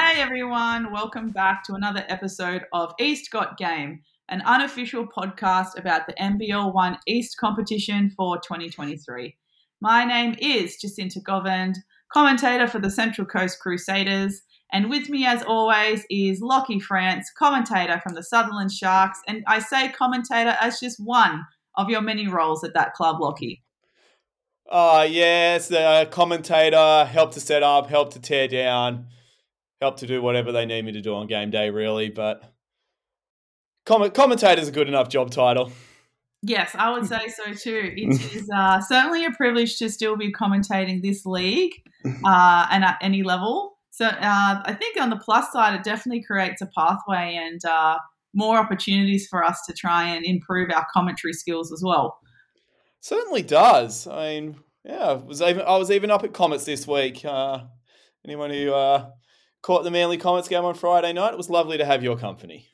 Hey everyone, welcome back to another episode of East Got Game, an unofficial podcast about the NBL One East competition for 2023. My name is Jacinta Govend, commentator for the Central Coast Crusaders, and with me, as always, is Lachy France, commentator from the Sutherland Sharks. And I say commentator as just one of your many roles at that club, Lachy. Oh, yes, the uh, commentator, help to set up, help to tear down, help to do whatever they need me to do on game day, really. But comment- commentator's a good enough job title. Yes, I would say so too. It is uh, certainly a privilege to still be commentating this league uh, and at any level. So uh, I think on the plus side, it definitely creates a pathway and uh, more opportunities for us to try and improve our commentary skills as well. Certainly does. I mean, yeah, I was even I was even up at Comets this week. Uh, anyone who uh, caught the Manly Comets game on Friday night, it was lovely to have your company.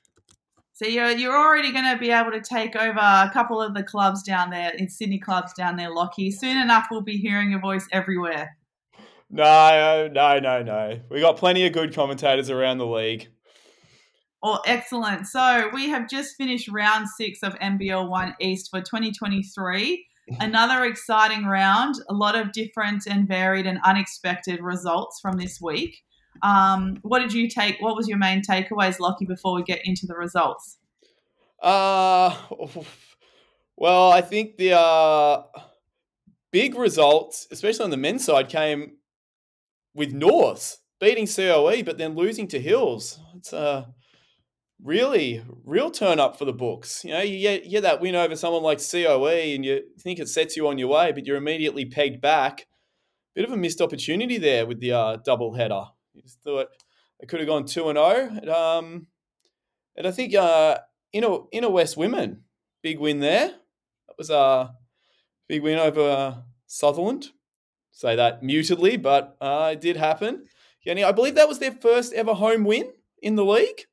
So you're you're already going to be able to take over a couple of the clubs down there in Sydney clubs down there, Lachy. Soon enough, we'll be hearing your voice everywhere. No, no, no, no. We got plenty of good commentators around the league. Oh, excellent. So we have just finished round six of NBL One East for 2023. Another exciting round, a lot of different and varied and unexpected results from this week. Um, what did you take? What was your main takeaways, Lachy, before we get into the results? Uh, well, I think the uh, big results, especially on the men's side, came with North beating COE, but then losing to Hills. It's a really real turn up for the books. You know, you get, you get that win over someone like COE, and you think it sets you on your way, but you're immediately pegged back. Bit of a missed opportunity there with the uh, double header. You just thought it could have gone two and zero. Um, and I think uh, inner inner West women big win there. That was a big win over uh, Sutherland say that mutedly, but uh, it did happen. Jenny, I believe that was their first ever home win in the league.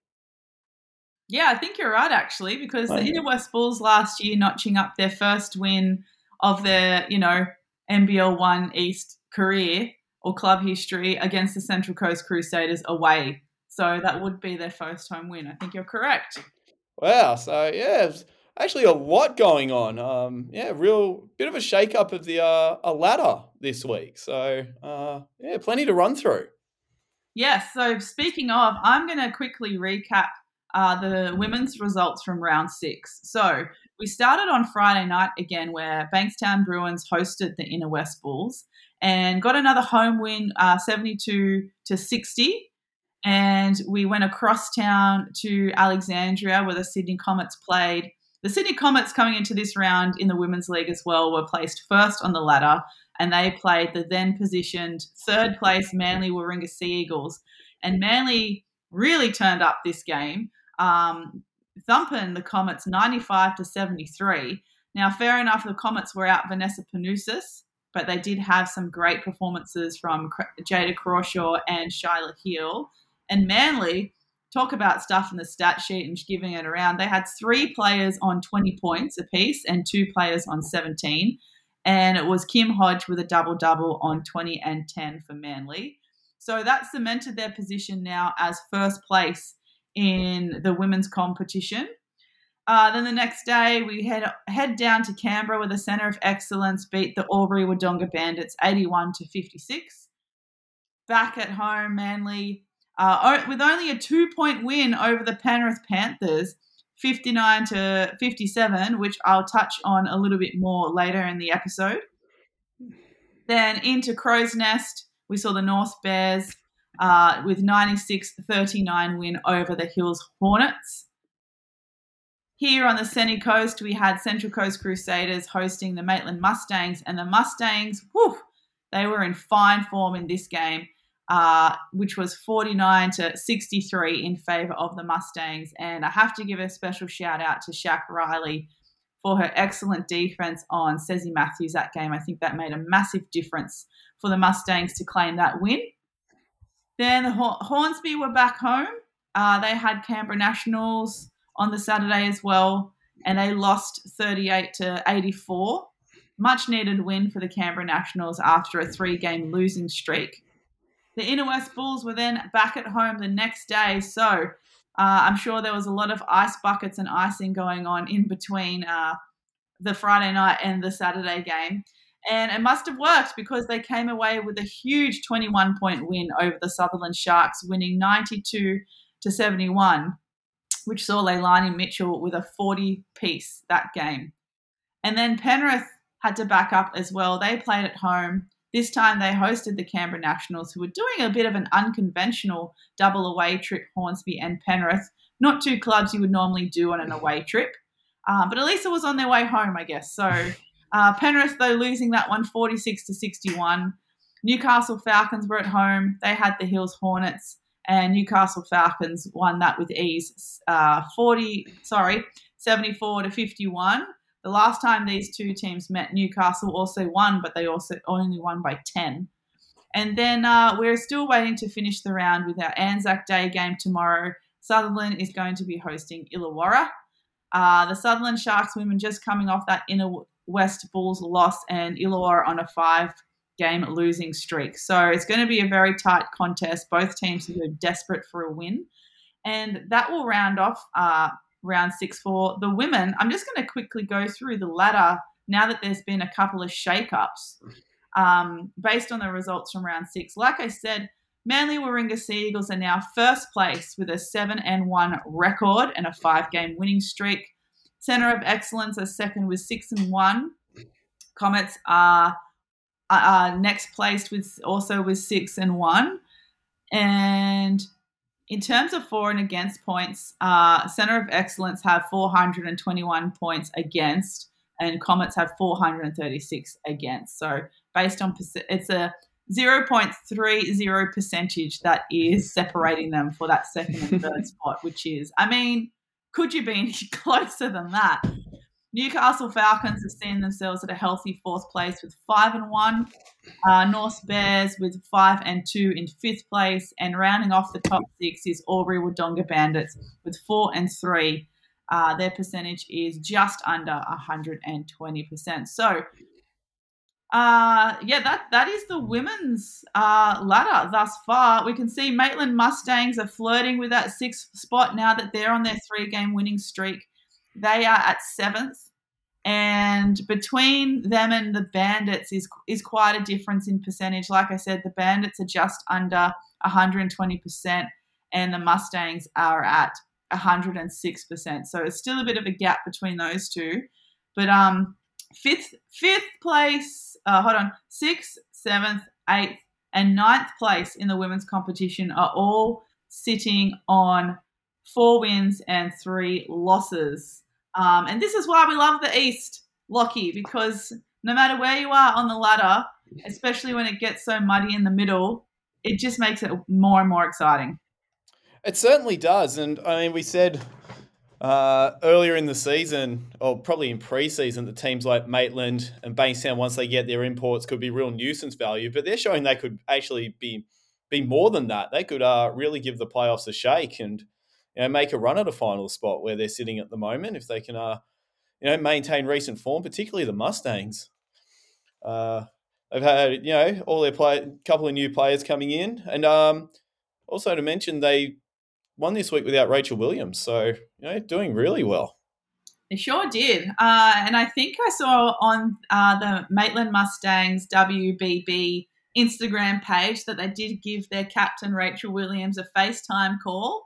Yeah, I think you're right actually, because the Inner West Bulls last year notching up their first win of their, you know, NBL One East career or club history against the Central Coast Crusaders away. So that would be their first home win. I think you're correct. Wow. So yeah, actually a lot going on. Um, yeah, real bit of a shake up of the uh, a ladder this week. So uh, yeah, plenty to run through. Yes. So speaking of, I'm going to quickly recap uh, the women's results from round six. So we started on Friday night again, where Bankstown Bruins hosted the Inner West Bulls and got another home win, uh, 72 to 60. And we went across town to Alexandria, where the Sydney Comets played the Sydney Comets coming into this round in the Women's League as well were placed first on the ladder and they played the then positioned third place Manly Warringah Sea Eagles. And Manly really turned up this game, um, thumping the Comets 95 to 73. Now, fair enough, the Comets were out Vanessa Panousis, but they did have some great performances from Jada Crawshaw and Shyla Hill. And Manly talk about stuff in the stat sheet and giving it around. They had three players on 20 points apiece and two players on 17. And it was Kim Hodge with a double double on 20 and 10 for Manly. So that cemented their position now as first place in the women's competition. Uh, then the next day, we head head down to Canberra where the Centre of Excellence beat the Albury Wodonga Bandits 81 to 56. Back at home, Manly uh, with only a two point win over the Penrith Panthers, 59 to 57, which I'll touch on a little bit more later in the episode. Then into Crow's Nest, we saw the North Bears uh, with 96 39 win over the Hills Hornets. Here on the Sunny Coast, we had Central Coast Crusaders hosting the Maitland Mustangs, and the Mustangs, whew, they were in fine form in this game uh, which was 49 to 63 in favor of the Mustangs. And I have to give a special shout out to Shaq Riley for her excellent defense on Sezi Matthews that game. I think that made a massive difference for the Mustangs to claim that win. Then the Hornsby were back home. Uh, they had Canberra Nationals on the Saturday as well, and they lost 38 to 84. Much needed win for the Canberra Nationals after a three game losing streak. The Inner West Bulls were then back at home the next day, so uh, I'm sure there was a lot of ice buckets and icing going on in between uh, the Friday night and the Saturday game. And it must have worked because they came away with a huge 21 point win over the Sutherland Sharks, winning 92 to 71, which saw Leilani Mitchell with a 40 piece that game. And then Penrith had to back up as well. They played at home. This time they hosted the Canberra Nationals, who were doing a bit of an unconventional double away trip, Hornsby and Penrith. Not two clubs you would normally do on an away trip. Um, but Elisa was on their way home, I guess. So uh, Penrith, though, losing that one 46 to 61. Newcastle Falcons were at home. They had the Hills Hornets, and Newcastle Falcons won that with ease, uh, 40, sorry, 74 to 51. The last time these two teams met, Newcastle also won, but they also only won by 10. And then uh, we're still waiting to finish the round with our Anzac Day game tomorrow. Sutherland is going to be hosting Illawarra. Uh, the Sutherland Sharks women just coming off that inner West Bulls loss and Illawarra on a five game losing streak. So it's going to be a very tight contest. Both teams are desperate for a win. And that will round off uh, round six for the women. I'm just going to quickly go through the ladder now that there's been a couple of shake-ups um, based on the results from round six. Like I said, Manly Warringah Sea Eagles are now first place with a seven and one record and a five game winning streak. Center of Excellence are second with six and one. Comets are, are next placed with also with six and one. And in terms of for and against points, uh, Center of Excellence have 421 points against, and Comets have 436 against. So based on it's a 0.30 percentage that is separating them for that second and third spot, which is, I mean, could you be any closer than that? Newcastle Falcons have seen themselves at a healthy fourth place with five and one. Uh, North Bears with five and two in fifth place, and rounding off the top six is Albury Wodonga Bandits with four and three. Uh, their percentage is just under 120%. So uh, yeah, that that is the women's uh, ladder thus far. We can see Maitland Mustangs are flirting with that sixth spot now that they're on their three-game winning streak. They are at seventh, and between them and the Bandits is is quite a difference in percentage. Like I said, the Bandits are just under 120 percent, and the Mustangs are at 106 percent. So it's still a bit of a gap between those two, but um fifth fifth place uh, hold on sixth seventh eighth and ninth place in the women's competition are all sitting on four wins and three losses um, and this is why we love the east lockie because no matter where you are on the ladder especially when it gets so muddy in the middle it just makes it more and more exciting it certainly does and i mean we said uh, earlier in the season, or probably in pre-season, the teams like Maitland and Bankstown, once they get their imports, could be real nuisance value. But they're showing they could actually be be more than that. They could uh, really give the playoffs a shake and you know make a run at a final spot where they're sitting at the moment if they can uh, you know maintain recent form, particularly the Mustangs. Uh, they've had you know all their play, a couple of new players coming in, and um, also to mention they won this week without Rachel Williams. So, you know, doing really well. They sure did. Uh, and I think I saw on uh, the Maitland Mustangs WBB Instagram page that they did give their captain, Rachel Williams, a FaceTime call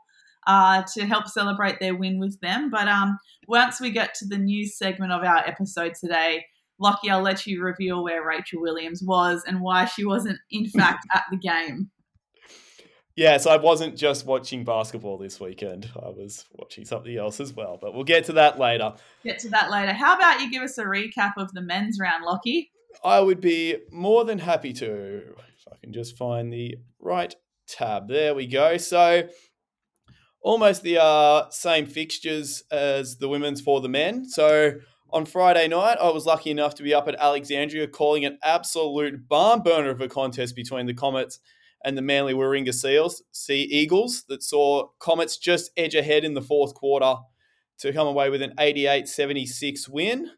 uh, to help celebrate their win with them. But um, once we get to the news segment of our episode today, Lachy, I'll let you reveal where Rachel Williams was and why she wasn't, in fact, at the game. Yeah, so I wasn't just watching basketball this weekend. I was watching something else as well, but we'll get to that later. Get to that later. How about you give us a recap of the men's round, Lachy? I would be more than happy to. If I can just find the right tab. There we go. So almost the uh, same fixtures as the women's for the men. So on Friday night, I was lucky enough to be up at Alexandria calling an absolute barn burner of a contest between the Comets and the Manly Warringah Seals, Sea Eagles, that saw Comets just edge ahead in the fourth quarter to come away with an 88 76 win.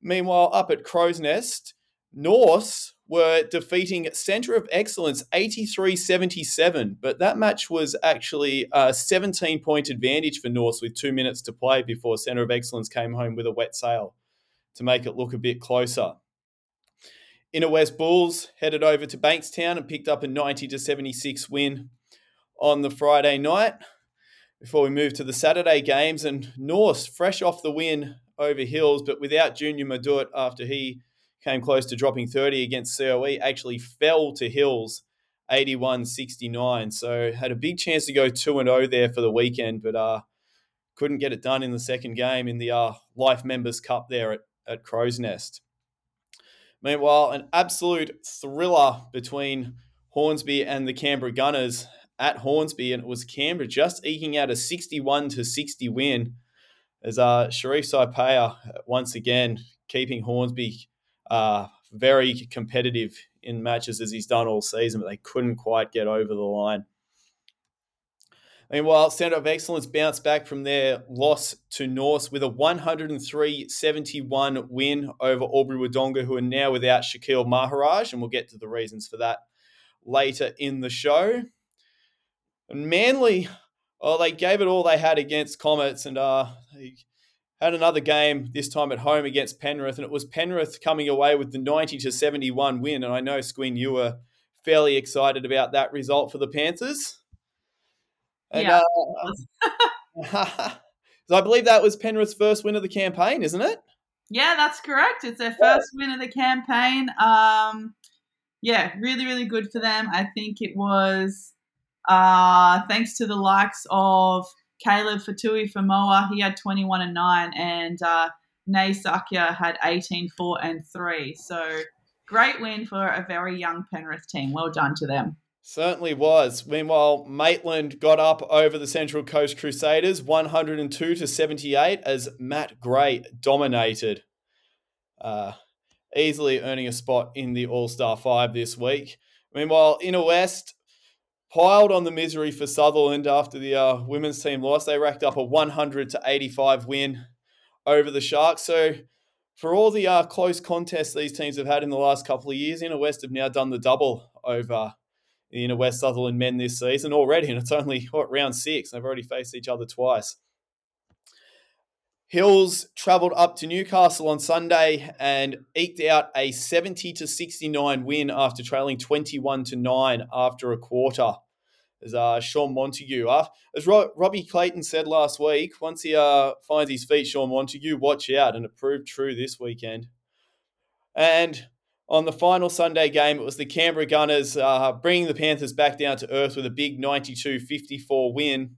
Meanwhile, up at Crow's Nest, Norths were defeating Centre of Excellence 83 77. But that match was actually a 17 point advantage for Norths with two minutes to play before Centre of Excellence came home with a wet sail to make it look a bit closer. Inner West Bulls headed over to Bankstown and picked up a 90 to 76 win on the Friday night before we move to the Saturday games. And Norths, fresh off the win over Hills, but without Junior Madut after he came close to dropping 30 against COE, actually fell to Hills 81 69. So had a big chance to go 2 and 0 there for the weekend, but uh, couldn't get it done in the second game in the uh, Life Members Cup there at, at Crow's Nest. Meanwhile, an absolute thriller between Hornsby and the Canberra Gunners at Hornsby, and it was Canberra just eking out a 61 to 60 win as uh, Sharif Saipaya once again keeping Hornsby uh, very competitive in matches as he's done all season, but they couldn't quite get over the line. Meanwhile, Centre of Excellence bounced back from their loss to Norths with a 103 71 win over Albury Wodonga, who are now without Shaquille Maharaj, and we'll get to the reasons for that later in the show. And Manly, oh, they gave it all they had against Comets, and uh, they had another game this time at home against Penrith, and it was Penrith coming away with the 90 to 71 win. And I know Squin, you were fairly excited about that result for the Panthers. And, yeah. Uh, so I believe that was Penrith's first win of the campaign, isn't it? Yeah, that's correct. It's their first win of the campaign. Um, yeah, really, really good for them. I think it was uh, thanks to the likes of Caleb Fatui for Moa. He had 21 and 9, and uh, Nay Sakya had 18, 4 and 3. So great win for a very young Penrith team. Well done to them. Certainly was. Meanwhile, Maitland got up over the Central Coast Crusaders 102 to 78 as Matt Gray dominated, uh, easily earning a spot in the All Star 5 this week. Meanwhile, Inner West piled on the misery for Sutherland after the uh, women's team lost. They racked up a 100 to 85 win over the Sharks. So, for all the uh, close contests these teams have had in the last couple of years, Inner West have now done the double over the Inner West Sutherland men this season already, and it's only what round six. They've already faced each other twice. Hills travelled up to Newcastle on Sunday and eked out a 70 to 69 win after trailing 21 to 9 after a quarter. As uh, Sean Montague, uh, as Ro- Robbie Clayton said last week, once he uh, finds his feet, Sean Montague, watch out, and it proved true this weekend. And on the final Sunday game, it was the Canberra Gunners uh, bringing the Panthers back down to earth with a big 92 54 win.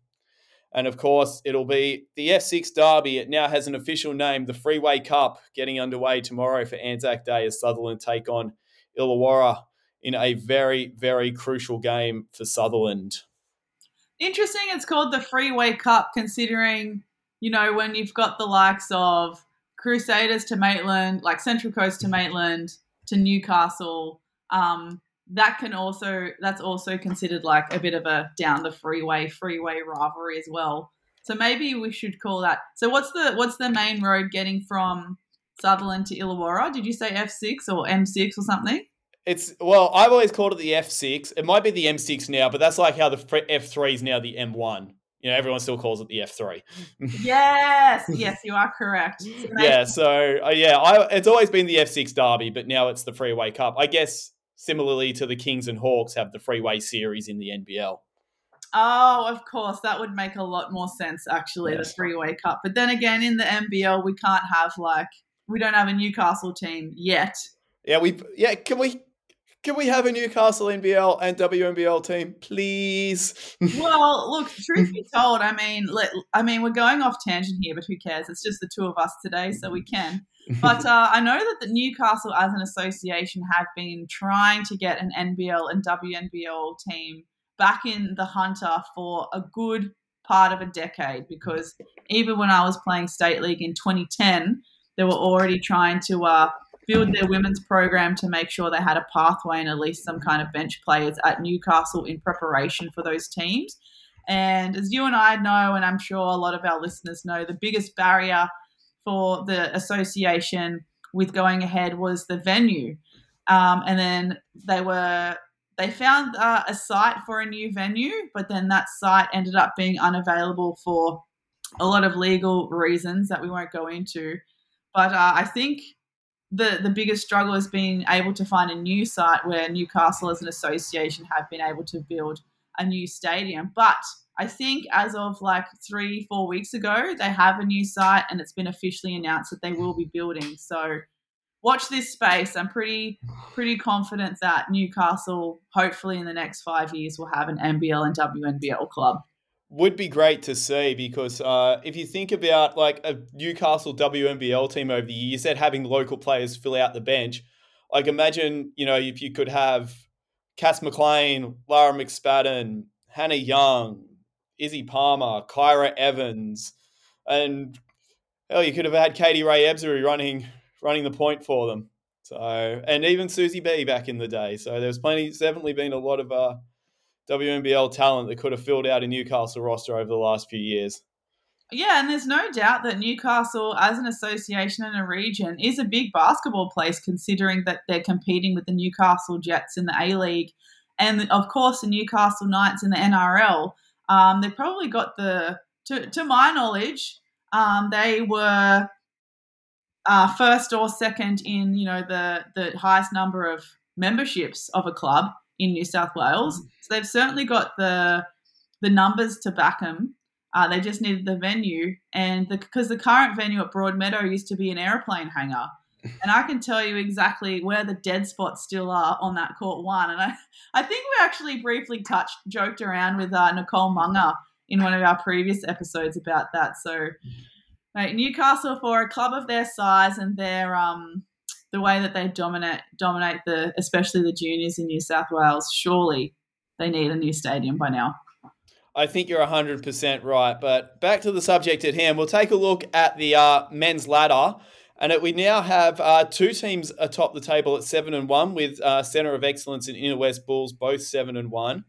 And of course, it'll be the F6 Derby. It now has an official name, the Freeway Cup, getting underway tomorrow for Anzac Day as Sutherland take on Illawarra in a very, very crucial game for Sutherland. Interesting, it's called the Freeway Cup, considering, you know, when you've got the likes of Crusaders to Maitland, like Central Coast to Maitland, to Newcastle, um, that can also that's also considered like a bit of a down the freeway freeway rivalry as well. So maybe we should call that. So what's the what's the main road getting from Sutherland to Illawarra? Did you say F six or M six or something? It's well, I've always called it the F six. It might be the M six now, but that's like how the F three is now the M one. You know, everyone still calls it the F three. yes, yes, you are correct. yeah, so uh, yeah, I, it's always been the F six Derby, but now it's the Freeway Cup. I guess similarly to the Kings and Hawks have the Freeway Series in the NBL. Oh, of course, that would make a lot more sense actually, yes. the Freeway Cup. But then again, in the NBL, we can't have like we don't have a Newcastle team yet. Yeah, we yeah, can we can we have a Newcastle NBL and WNBL team, please? well, look, truth be told, I mean, let, I mean, we're going off tangent here, but who cares? It's just the two of us today, so we can. But uh, I know that the Newcastle, as an association, have been trying to get an NBL and WNBL team back in the hunter for a good part of a decade. Because even when I was playing state league in 2010, they were already trying to uh, build their women's program to make sure they had a pathway and at least some kind of bench players at Newcastle in preparation for those teams. And as you and I know, and I'm sure a lot of our listeners know, the biggest barrier for the association with going ahead was the venue. Um, and then they were they found uh, a site for a new venue, but then that site ended up being unavailable for a lot of legal reasons that we won't go into. But uh, I think the the biggest struggle has been able to find a new site where Newcastle as an association have been able to build a new stadium. But I think as of like three, four weeks ago, they have a new site and it's been officially announced that they will be building. So watch this space. I'm pretty pretty confident that Newcastle, hopefully in the next five years, will have an NBL and WNBL club. Would be great to see because uh, if you think about like a Newcastle WNBL team over the years, that having local players fill out the bench. Like imagine, you know, if you could have Cass McLean, Lara McSpadden, Hannah Young, Izzy Palmer, Kyra Evans, and hell, you could have had Katie-Rae Ebzery running running the point for them. So, and even Susie B back in the day. So there's plenty. There's definitely been a lot of uh, WNBL talent that could have filled out a Newcastle roster over the last few years. Yeah, and there's no doubt that Newcastle, as an association and a region, is a big basketball place, considering that they're competing with the Newcastle Jets in the A League, and of course the Newcastle Knights in the NRL. Um, they've probably got the, to, to my knowledge, um, they were uh, first or second in you know the the highest number of memberships of a club in New South Wales. Mm. So they've certainly got the the numbers to back them. Uh, they just needed the venue, and because the, the current venue at Broadmeadow used to be an airplane hangar, and I can tell you exactly where the dead spots still are on that court one. And I, I think we actually briefly touched, joked around with uh, Nicole Munger in one of our previous episodes about that. So Right, Newcastle for a club of their size and their um the way that they dominate dominate the especially the juniors in New South Wales, surely they need a new stadium by now. I think you're 100% right. But back to the subject at hand, we'll take a look at the uh, men's ladder. And it, we now have uh, two teams atop the table at 7 and 1 with uh, Centre of Excellence and Inner West Bulls both 7 and 1.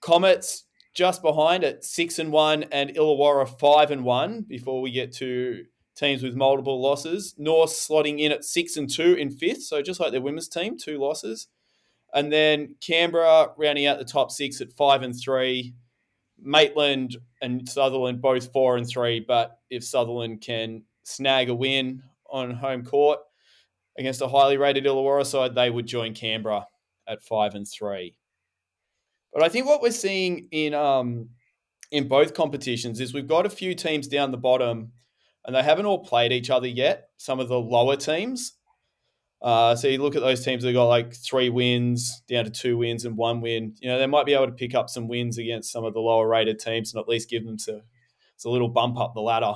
Comets just behind at six and one, and Illawarra five and one. Before we get to teams with multiple losses, North slotting in at six and two in fifth, so just like their women's team, two losses, and then Canberra rounding out the top six at five and three. Maitland and Sutherland both four and three, but if Sutherland can snag a win on home court against a highly rated Illawarra side, they would join Canberra at five and three. But I think what we're seeing in um, in both competitions is we've got a few teams down the bottom, and they haven't all played each other yet. Some of the lower teams. Uh, so you look at those teams that got like three wins down to two wins and one win. You know they might be able to pick up some wins against some of the lower rated teams and at least give them to it's a little bump up the ladder.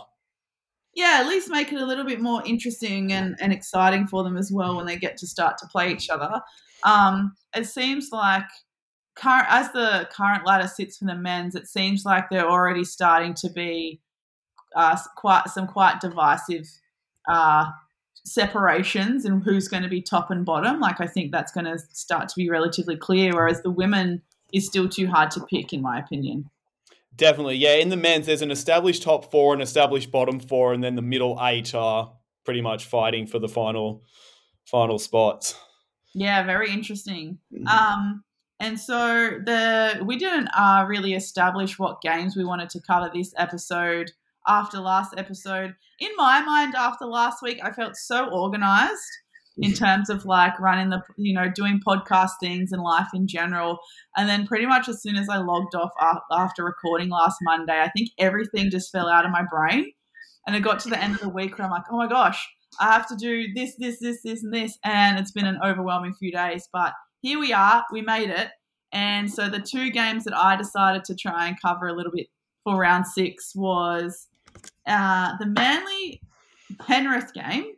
Yeah, at least make it a little bit more interesting and, and exciting for them as well when they get to start to play each other. Um, it seems like current as the current ladder sits for the men's, it seems like they're already starting to be uh, quite some quite divisive uh, separations and who's going to be top and bottom. Like I think that's going to start to be relatively clear, whereas the women is still too hard to pick, in my opinion. Definitely, yeah. In the men's, there's an established top four, an established bottom four, and then the middle eight are pretty much fighting for the final final spots. Yeah, very interesting. Mm-hmm. Um, and so the we didn't uh, really establish what games we wanted to cover this episode after last episode. In my mind, after last week, I felt so organized in terms of like running the you know doing podcast things and life in general. And then pretty much as soon as i logged off after recording last monday i think everything just fell out of my brain. And it got to the end of the week where i'm like oh my gosh i have to do this this this this and this. And it's been an overwhelming few days. But here we are, we made it. And so the two games that I decided to try and cover a little bit for round six was uh, the Manly Penrith game,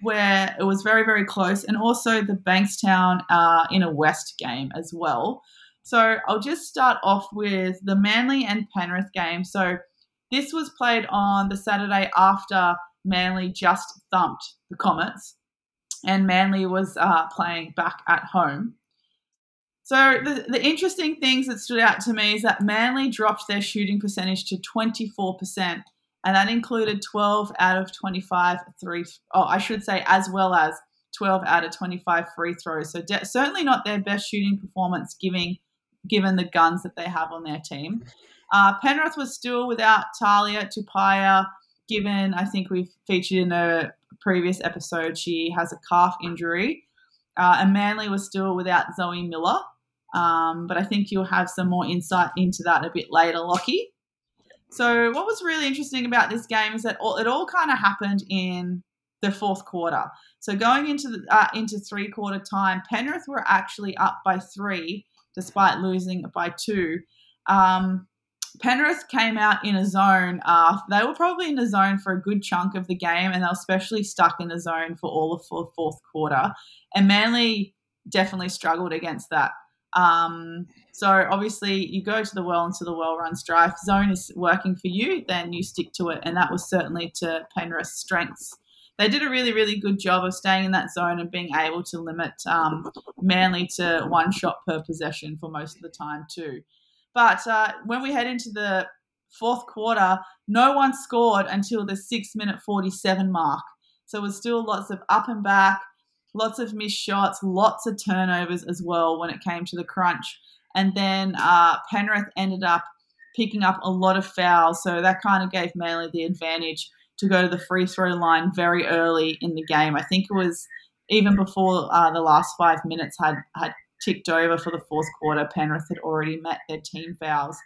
where it was very, very close, and also the Bankstown uh, Inner West game as well. So I'll just start off with the Manly and Penrith game. So this was played on the Saturday after Manly just thumped the Comets, and Manly was uh, playing back at home. So the, the interesting things that stood out to me is that Manly dropped their shooting percentage to 24%, and that included 12 out of 25 three, oh, I should say, as well as 12 out of 25 free throws. So de- certainly not their best shooting performance, giving given the guns that they have on their team. Uh, Penrith was still without Talia Tupaya, given I think we've featured in a previous episode she has a calf injury. Uh, and Manly was still without Zoe Miller. Um, but I think you'll have some more insight into that a bit later, Lachy. So, what was really interesting about this game is that all, it all kind of happened in the fourth quarter. So, going into the, uh, into three quarter time, Penrith were actually up by three, despite losing by two. Um, Penrith came out in a zone. Uh, they were probably in a zone for a good chunk of the game, and they were especially stuck in the zone for all of the fourth quarter. And Manly definitely struggled against that. Um, so obviously, you go to the well into the well runs drive. Zone is working for you, then you stick to it, and that was certainly to Penrith's strengths. They did a really, really good job of staying in that zone and being able to limit um, Manly to one shot per possession for most of the time too. But uh, when we head into the fourth quarter, no one scored until the six minute 47 mark. So it was still lots of up and back, lots of missed shots, lots of turnovers as well when it came to the crunch. And then uh, Penrith ended up picking up a lot of fouls. So that kind of gave Manly the advantage to go to the free throw line very early in the game. I think it was even before uh, the last five minutes had, had ticked over for the fourth quarter. Penrith had already met their team fouls.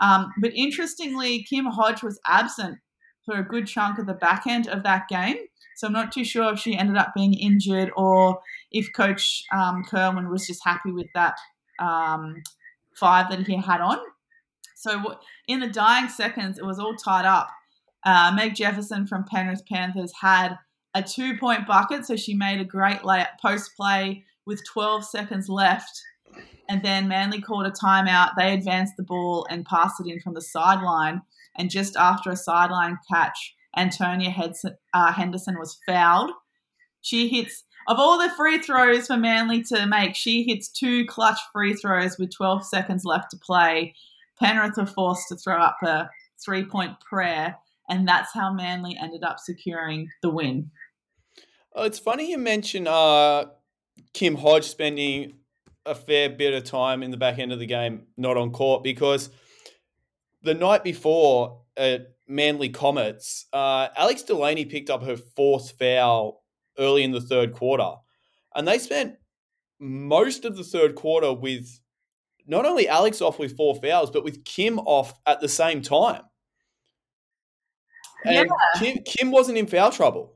Um, but interestingly, Kim Hodge was absent for a good chunk of the back end of that game. So I'm not too sure if she ended up being injured or if Coach um, Kirwan was just happy with that um, five that he had on. So in the dying seconds, it was all tied up. Uh, Meg Jefferson from Penrith Panthers had a two point bucket, so she made a great layup post play with 12 seconds left. And then Manly called a timeout. They advanced the ball and passed it in from the sideline. And just after a sideline catch, Antonia uh, Henderson was fouled. She hits, of all the free throws for Manly to make, she hits two clutch free throws with 12 seconds left to play. Penrith were forced to throw up a three point prayer, and that's how Manly ended up securing the win. Oh, it's funny you mention uh, Kim Hodge spending a fair bit of time in the back end of the game not on court because the night before at Manly Comets, uh, Alex Delaney picked up her fourth foul early in the third quarter. And they spent most of the third quarter with not only Alex off with four fouls, but with Kim off at the same time. And yeah. Kim, Kim wasn't in foul trouble.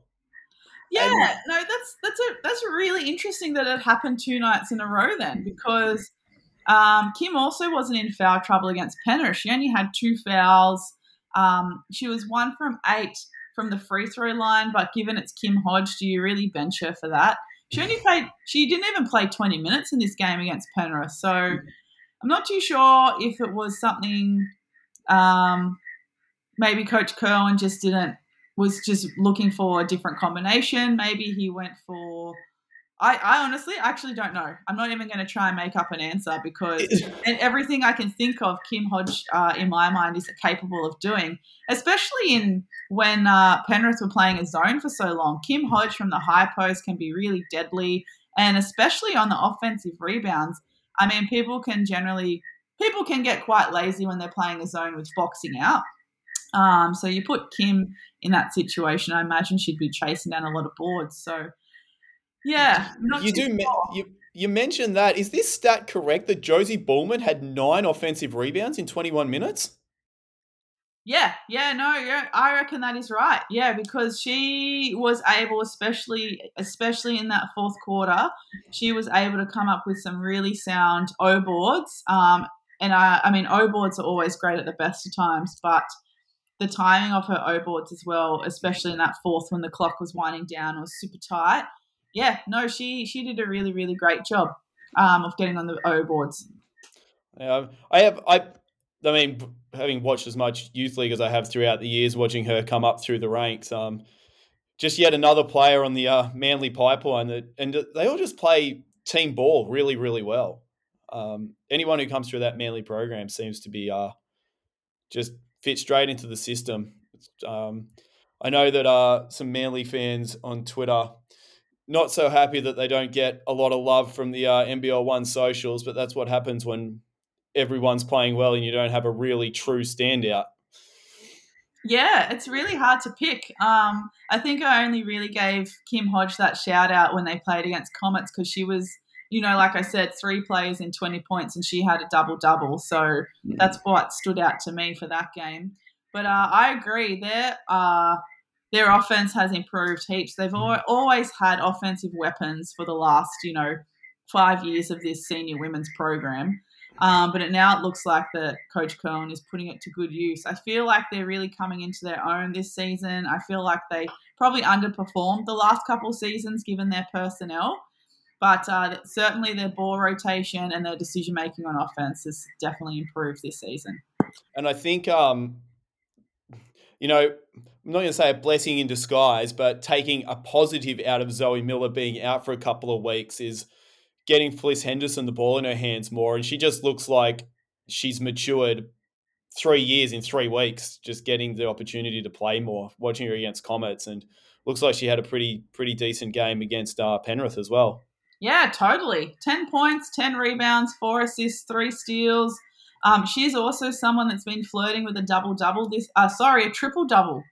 Yeah, and, no, that's that's a that's really interesting that it happened two nights in a row then because um, Kim also wasn't in foul trouble against Penrith. She only had two fouls. Um, she was one from eight from the free throw line, but given it's Kim Hodge, do you really bench her for that? She only played. She didn't even play twenty minutes in this game against Penrith, so I'm not too sure if it was something. Um, maybe Coach Kirwan just didn't was just looking for a different combination. Maybe he went for. I, I honestly actually don't know. I'm not even going to try and make up an answer because and everything I can think of, Kim Hodge, uh, in my mind, is capable of doing. Especially in when uh, Penrith were playing a zone for so long, Kim Hodge from the high post can be really deadly, and especially on the offensive rebounds. I mean, people can generally people can get quite lazy when they're playing a zone with boxing out. Um, so you put Kim in that situation, I imagine she'd be chasing down a lot of boards. So yeah, you do. Sure. You you mentioned that. Is this stat correct that Josie Bullman had nine offensive rebounds in 21 minutes? Yeah, yeah, no, yeah, I reckon that is right. Yeah, because she was able, especially especially in that fourth quarter, she was able to come up with some really sound O boards. Um, and I, I mean, O boards are always great at the best of times, but the timing of her O boards as well, especially in that fourth when the clock was winding down, was super tight. Yeah, no, she she did a really really great job um, of getting on the O boards. Yeah, I have I. I mean, having watched as much youth league as I have throughout the years, watching her come up through the ranks, um, just yet another player on the uh, Manly pipeline that, and they all just play team ball really, really well. Um, anyone who comes through that Manly program seems to be uh, just fit straight into the system. Um, I know that uh, some Manly fans on Twitter not so happy that they don't get a lot of love from the uh, NBL One socials, but that's what happens when everyone's playing well and you don't have a really true standout. Yeah, it's really hard to pick. Um, I think I only really gave Kim Hodge that shout out when they played against Comets because she was, you know, like I said, three players in 20 points and she had a double double. So mm. that's what stood out to me for that game. But uh, I agree. Their uh, their offense has improved heaps. They've mm. always had offensive weapons for the last, you know, five years of this senior women's program. Um, but it, now it looks like that Coach Curlin is putting it to good use. I feel like they're really coming into their own this season. I feel like they probably underperformed the last couple seasons given their personnel. But uh, certainly their ball rotation and their decision making on offense has definitely improved this season. And I think, um, you know, I'm not going to say a blessing in disguise, but taking a positive out of Zoe Miller being out for a couple of weeks is – getting Fliss Henderson the ball in her hands more, and she just looks like she's matured three years in three weeks, just getting the opportunity to play more. Watching her against Comets, and looks like she had a pretty pretty decent game against uh, Penrith as well. Yeah, totally. Ten points, ten rebounds, four assists, three steals. Um, she's also someone that's been flirting with a double double this. Uh, sorry, a triple double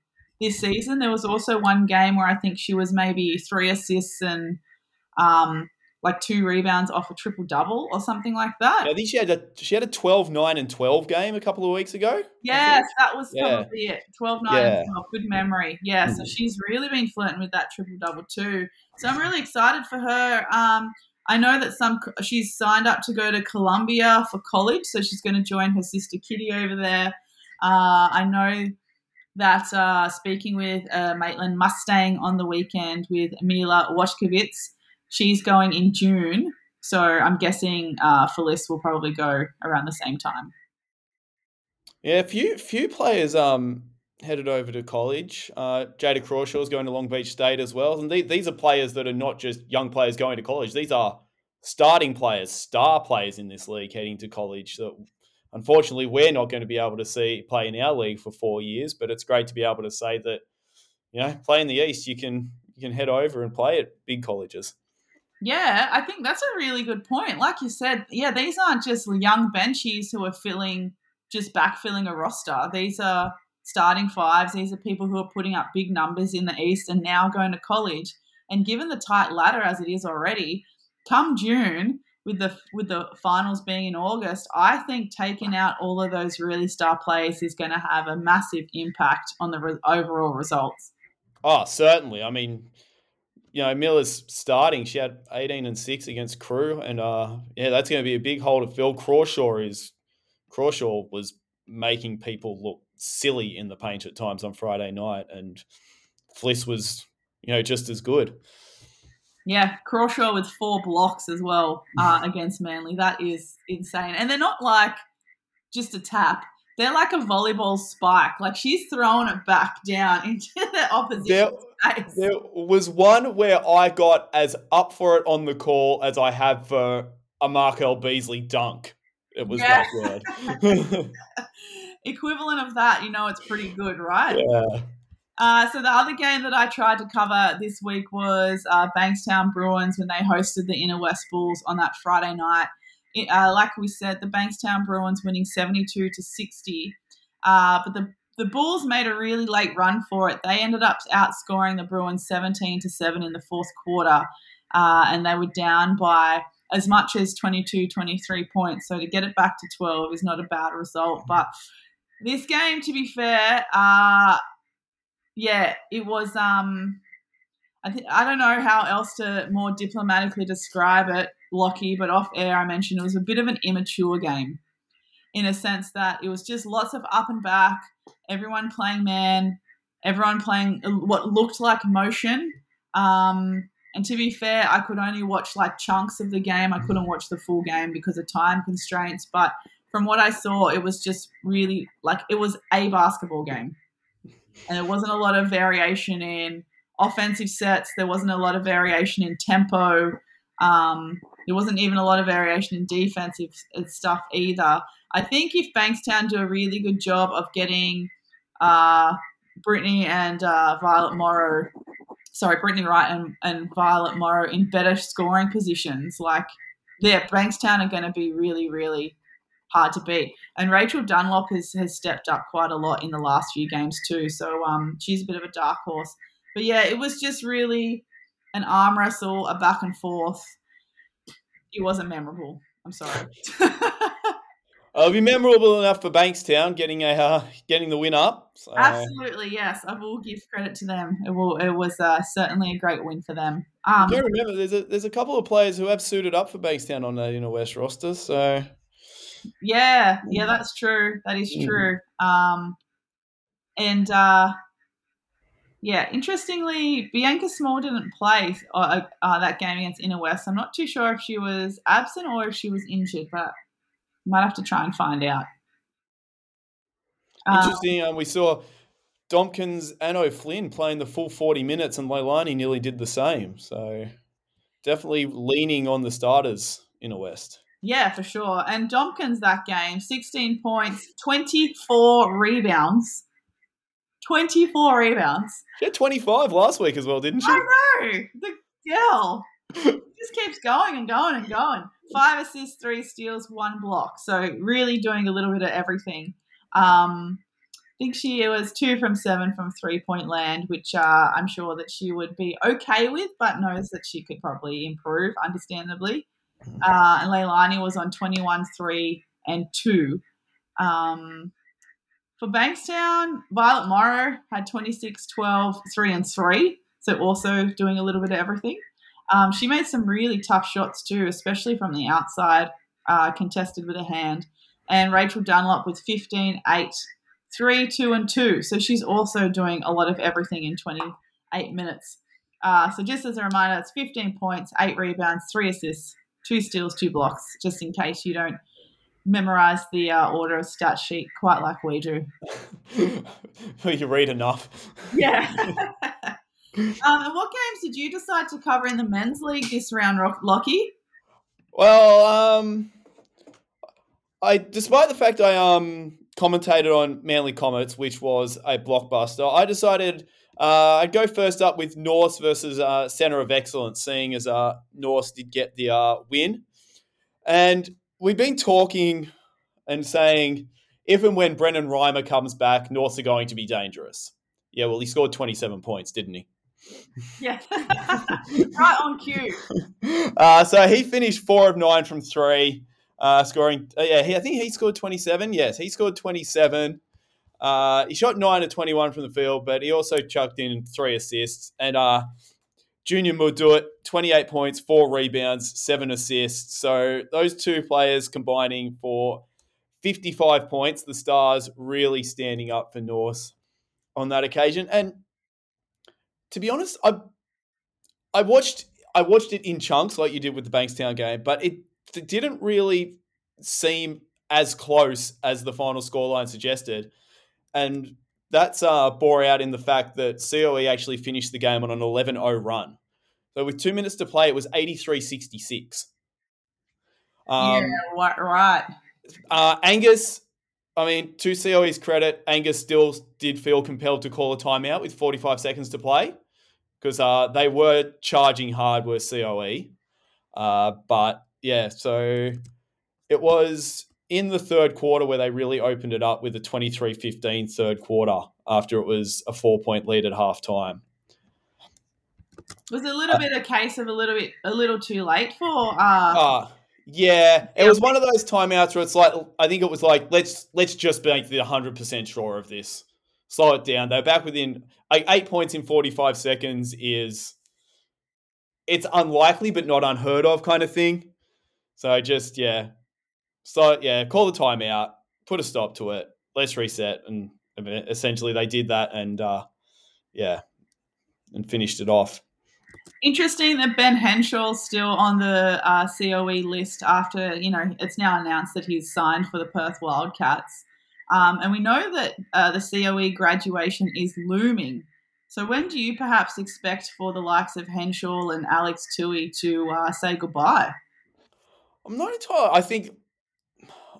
this season. There was also one game where I think she was maybe three assists and um, like two rebounds off a triple double or something like that. Yeah, I think she had a she had a 12 9 and 12 game a couple of weeks ago. Yes, that was probably yeah. it. 12 9 yeah. 12. Good memory. Yeah, mm. so she's really been flirting with that triple double too. So I'm really excited for her. Um, I know that some she's signed up to go to Columbia for college, so she's going to join her sister Kitty over there. Uh, I know that uh, speaking with uh, Maitland Mustang on the weekend with Mila Washkevitz, She's going in June, so I'm guessing uh, Felice will probably go around the same time. Yeah, a few few players um headed over to college. Uh, Jada Crawshaw is going to Long Beach State as well, and these, these are players that are not just young players going to college. These are starting players, star players in this league heading to college. So unfortunately, we're not going to be able to see play in our league for four years. But it's great to be able to say that you know, play in the East, you can you can head over and play at big colleges. Yeah, I think that's a really good point. Like you said, yeah, these aren't just young benchies who are filling, just backfilling a roster. These are starting fives. These are people who are putting up big numbers in the East and now going to college. And given the tight ladder as it is already, come June, with the with the finals being in August, I think taking out all of those really star players is going to have a massive impact on the re- overall results. Oh, certainly. I mean, you know, Miller's starting. She had 18 and 6 against Crew. And uh, yeah, that's going to be a big hole to fill. Crawshaw is Crawshaw was making people look silly in the paint at times on Friday night. And Fliss was, you know, just as good. Yeah, Crawshaw with four blocks as well uh, against Manly. That is insane. And they're not like just a tap. They're like a volleyball spike. Like she's throwing it back down into the opposition. There, there was one where I got as up for it on the call as I have for a Markel Beasley dunk. It was yeah. that good. Equivalent of that, you know, it's pretty good, right? Yeah. Uh, so the other game that I tried to cover this week was uh, Bankstown Bruins when they hosted the Inner West Bulls on that Friday night uh, like we said, the Bankstown Bruins winning 72 to 60. Uh, but the the Bulls made a really late run for it. They ended up outscoring the Bruins 17 to 7 in the fourth quarter, uh, and they were down by as much as 22, 23 points. So to get it back to 12 is not a bad result. But this game, to be fair, uh, yeah, it was. Um, I, th- I don't know how else to more diplomatically describe it. Lachy, but off air, I mentioned it was a bit of an immature game in a sense that it was just lots of up and back, everyone playing man, everyone playing what looked like motion. Um, and to be fair, I could only watch like chunks of the game. I couldn't watch the full game because of time constraints. But from what I saw, it was just really like it was a basketball game. And there wasn't a lot of variation in offensive sets, there wasn't a lot of variation in tempo. Um, there wasn't even a lot of variation in defensive stuff either. I think if Bankstown do a really good job of getting uh, Brittany and uh, Violet Morrow sorry, Brittany Wright and, and Violet Morrow in better scoring positions. Like, yeah, Bankstown are going to be really, really hard to beat. And Rachel Dunlop has, has stepped up quite a lot in the last few games too. So um, she's a bit of a dark horse. But yeah, it was just really an arm wrestle, a back and forth. It wasn't memorable. I'm sorry. It'll be memorable enough for Bankstown getting a uh, getting the win up. So. Absolutely, yes. I will give credit to them. It will. It was uh, certainly a great win for them. Um, do remember there's a there's a couple of players who have suited up for Bankstown on the you know West roster. So yeah, yeah, that's true. That is mm. true. Um, and uh, yeah, interestingly, Bianca Small didn't play uh, uh, that game against Inner West. I'm not too sure if she was absent or if she was injured, but might have to try and find out. Um, Interesting. Um, we saw Domkins and O'Flynn playing the full 40 minutes, and Leilani nearly did the same. So definitely leaning on the starters in a West. Yeah, for sure. And Domkins that game, 16 points, 24 rebounds. 24 rebounds. She had 25 last week as well, didn't she? I know. The girl just keeps going and going and going five assists, three steals, one block. So really doing a little bit of everything. Um, I think she was two from seven from three point land, which uh, I'm sure that she would be okay with, but knows that she could probably improve, understandably. Uh, and Leilani was on 21, 3, and 2. Um, for Bankstown, Violet Morrow had 26, 12, 3, and 3. So also doing a little bit of everything. Um, she made some really tough shots too, especially from the outside, uh, contested with a hand. And Rachel Dunlop with 15, 8, 3, 2, and 2. So she's also doing a lot of everything in 28 minutes. Uh, so just as a reminder, it's 15 points, 8 rebounds, 3 assists, 2 steals, 2 blocks, just in case you don't memorize the uh, order of stat sheet quite like we do. Well you read enough. Yeah. Um, and what games did you decide to cover in the men's league this round, Lachy? Well, um, I despite the fact I um commentated on Manly Comets, which was a blockbuster, I decided uh, I'd go first up with North versus uh, Center of Excellence, seeing as uh, North did get the uh, win, and we've been talking and saying if and when Brendan Reimer comes back, North are going to be dangerous. Yeah, well, he scored 27 points, didn't he? Yeah, right on cue. Uh, so he finished four of nine from three, uh, scoring. Uh, yeah, he, I think he scored twenty seven. Yes, he scored twenty seven. Uh, he shot nine of twenty one from the field, but he also chucked in three assists. And uh, Junior Madut, twenty eight points, four rebounds, seven assists. So those two players combining for fifty five points. The Stars really standing up for North on that occasion, and to be honest, I I watched I watched it in chunks like you did with the Bankstown game, but it, it didn't really seem as close as the final scoreline suggested. And that's uh, bore out in the fact that COE actually finished the game on an 11 0 run. So with two minutes to play, it was 83 66. Um, yeah, right. Uh, Angus, I mean, to COE's credit, Angus still did feel compelled to call a timeout with 45 seconds to play because uh, they were charging hard with COE. Uh, but yeah, so it was in the third quarter where they really opened it up with a 23 15 third quarter after it was a four point lead at halftime. Was it a little uh, bit a case of a little bit a little too late for uh, uh yeah, it was one of those timeouts where it's like I think it was like let's let's just make the 100% sure of this slow it down. They're back within like eight points in 45 seconds is it's unlikely but not unheard of kind of thing. So just yeah. So yeah, call the timeout, put a stop to it, let's reset. And essentially they did that and uh yeah, and finished it off. Interesting that Ben Henshaw's still on the uh, COE list after, you know, it's now announced that he's signed for the Perth Wildcats. Um, and we know that uh, the COE graduation is looming. So when do you perhaps expect for the likes of Henshaw and Alex Toohey to uh, say goodbye? I'm not entirely. I think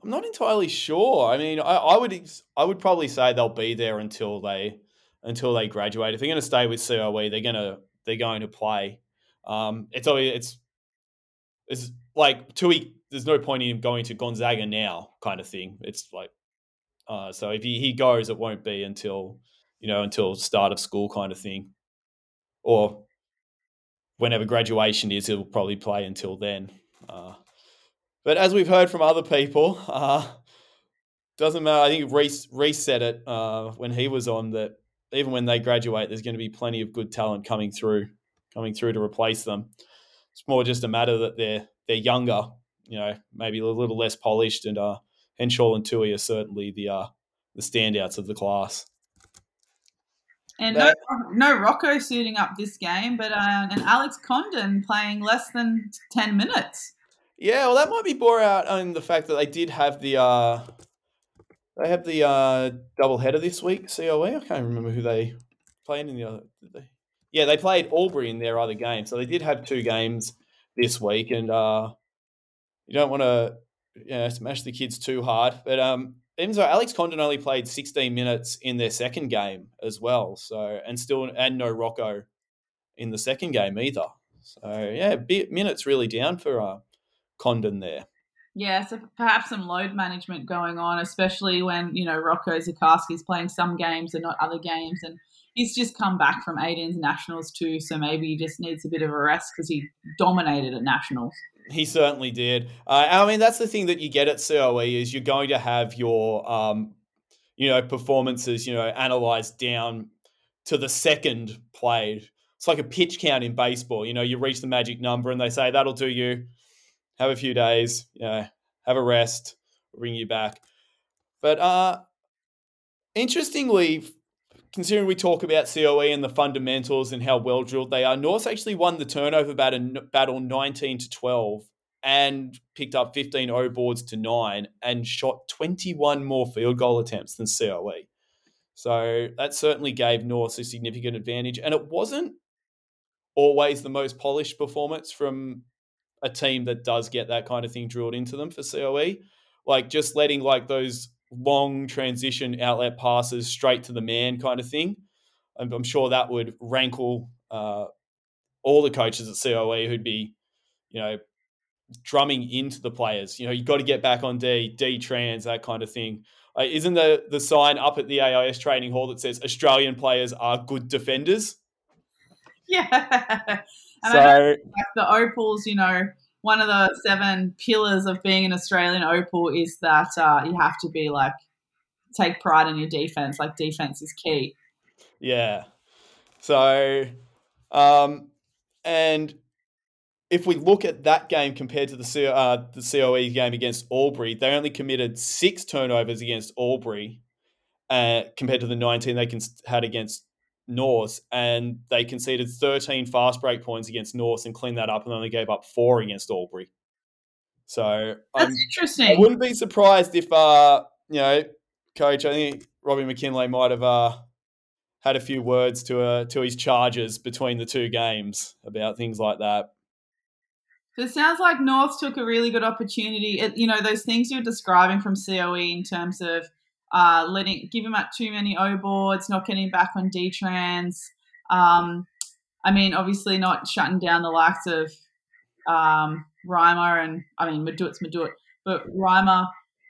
I'm not entirely sure. I mean, I, I would I would probably say they'll be there until they until they graduate. If they're going to stay with COE, they're going to they're going to play. Um, it's it's it's like Toohey. There's no point in him going to Gonzaga now, kind of thing. It's like uh, so if he, he goes, it won't be until you know until start of school kind of thing, or whenever graduation is, he'll probably play until then. Uh, but as we've heard from other people, uh, doesn't matter. I think Reese, Reese said it uh, when he was on that even when they graduate, there's going to be plenty of good talent coming through, coming through to replace them. It's more just a matter that they're they're younger, you know, maybe a little less polished, and uh, Henshaw and Toohey are certainly the uh, the standouts of the class. And no, no Rocco suiting up this game, but uh, and Alex Condon playing less than ten minutes. Yeah, well, that might be bore out on the fact that they did have the uh, they have the uh, double header this week. COE. I can't remember who they played in the other. They? Yeah, they played Albury in their other game, so they did have two games this week, and uh, you don't want to you know, smash the kids too hard. But um, even so, Alex Condon only played 16 minutes in their second game as well. So and still and no Rocco in the second game either. So yeah, bit, minutes really down for uh, Condon there. Yeah, so perhaps some load management going on, especially when you know Rocco Zikarsky's playing some games and not other games, and he's just come back from eight internationals too. So maybe he just needs a bit of a rest because he dominated at nationals. He certainly did. Uh, I mean, that's the thing that you get at COE is you're going to have your, um, you know, performances, you know, analyzed down to the second played. It's like a pitch count in baseball. You know, you reach the magic number and they say that'll do you. Have a few days. You know, have a rest. Bring you back. But uh, interestingly, considering we talk about COE and the fundamentals and how well drilled they are, North actually won the turnover battle 19 to 12 and picked up 15 O boards to nine and shot 21 more field goal attempts than COE. So that certainly gave North a significant advantage. And it wasn't always the most polished performance from a team that does get that kind of thing drilled into them for COE. Like just letting like those long transition outlet passes straight to the man kind of thing. I'm, I'm sure that would rankle uh, all the coaches at COE who'd be, you know, drumming into the players. You know, you've got to get back on D, D trans, that kind of thing. Uh, isn't the, the sign up at the AIS training hall that says Australian players are good defenders? Yeah. And so, like the opals, you know, one of the seven pillars of being an Australian opal is that uh, you have to be like take pride in your defense. Like defense is key. Yeah. So, um, and if we look at that game compared to the C- uh, the COE game against Albury, they only committed six turnovers against Albury, uh, compared to the nineteen they can, had against North, and they conceded 13 fast break points against North and cleaned that up and only gave up four against Albury. So that's um, interesting. I wouldn't be surprised if, uh, you know, coach. I think Robbie McKinlay might have uh, had a few words to uh, to his charges between the two games about things like that. So it sounds like North took a really good opportunity. It, you know, those things you're describing from COE in terms of uh, letting give him out too many O boards, not getting back on D trans. Um, I mean, obviously not shutting down the likes of um, Reimer and I mean Madut's Madut, but Reimer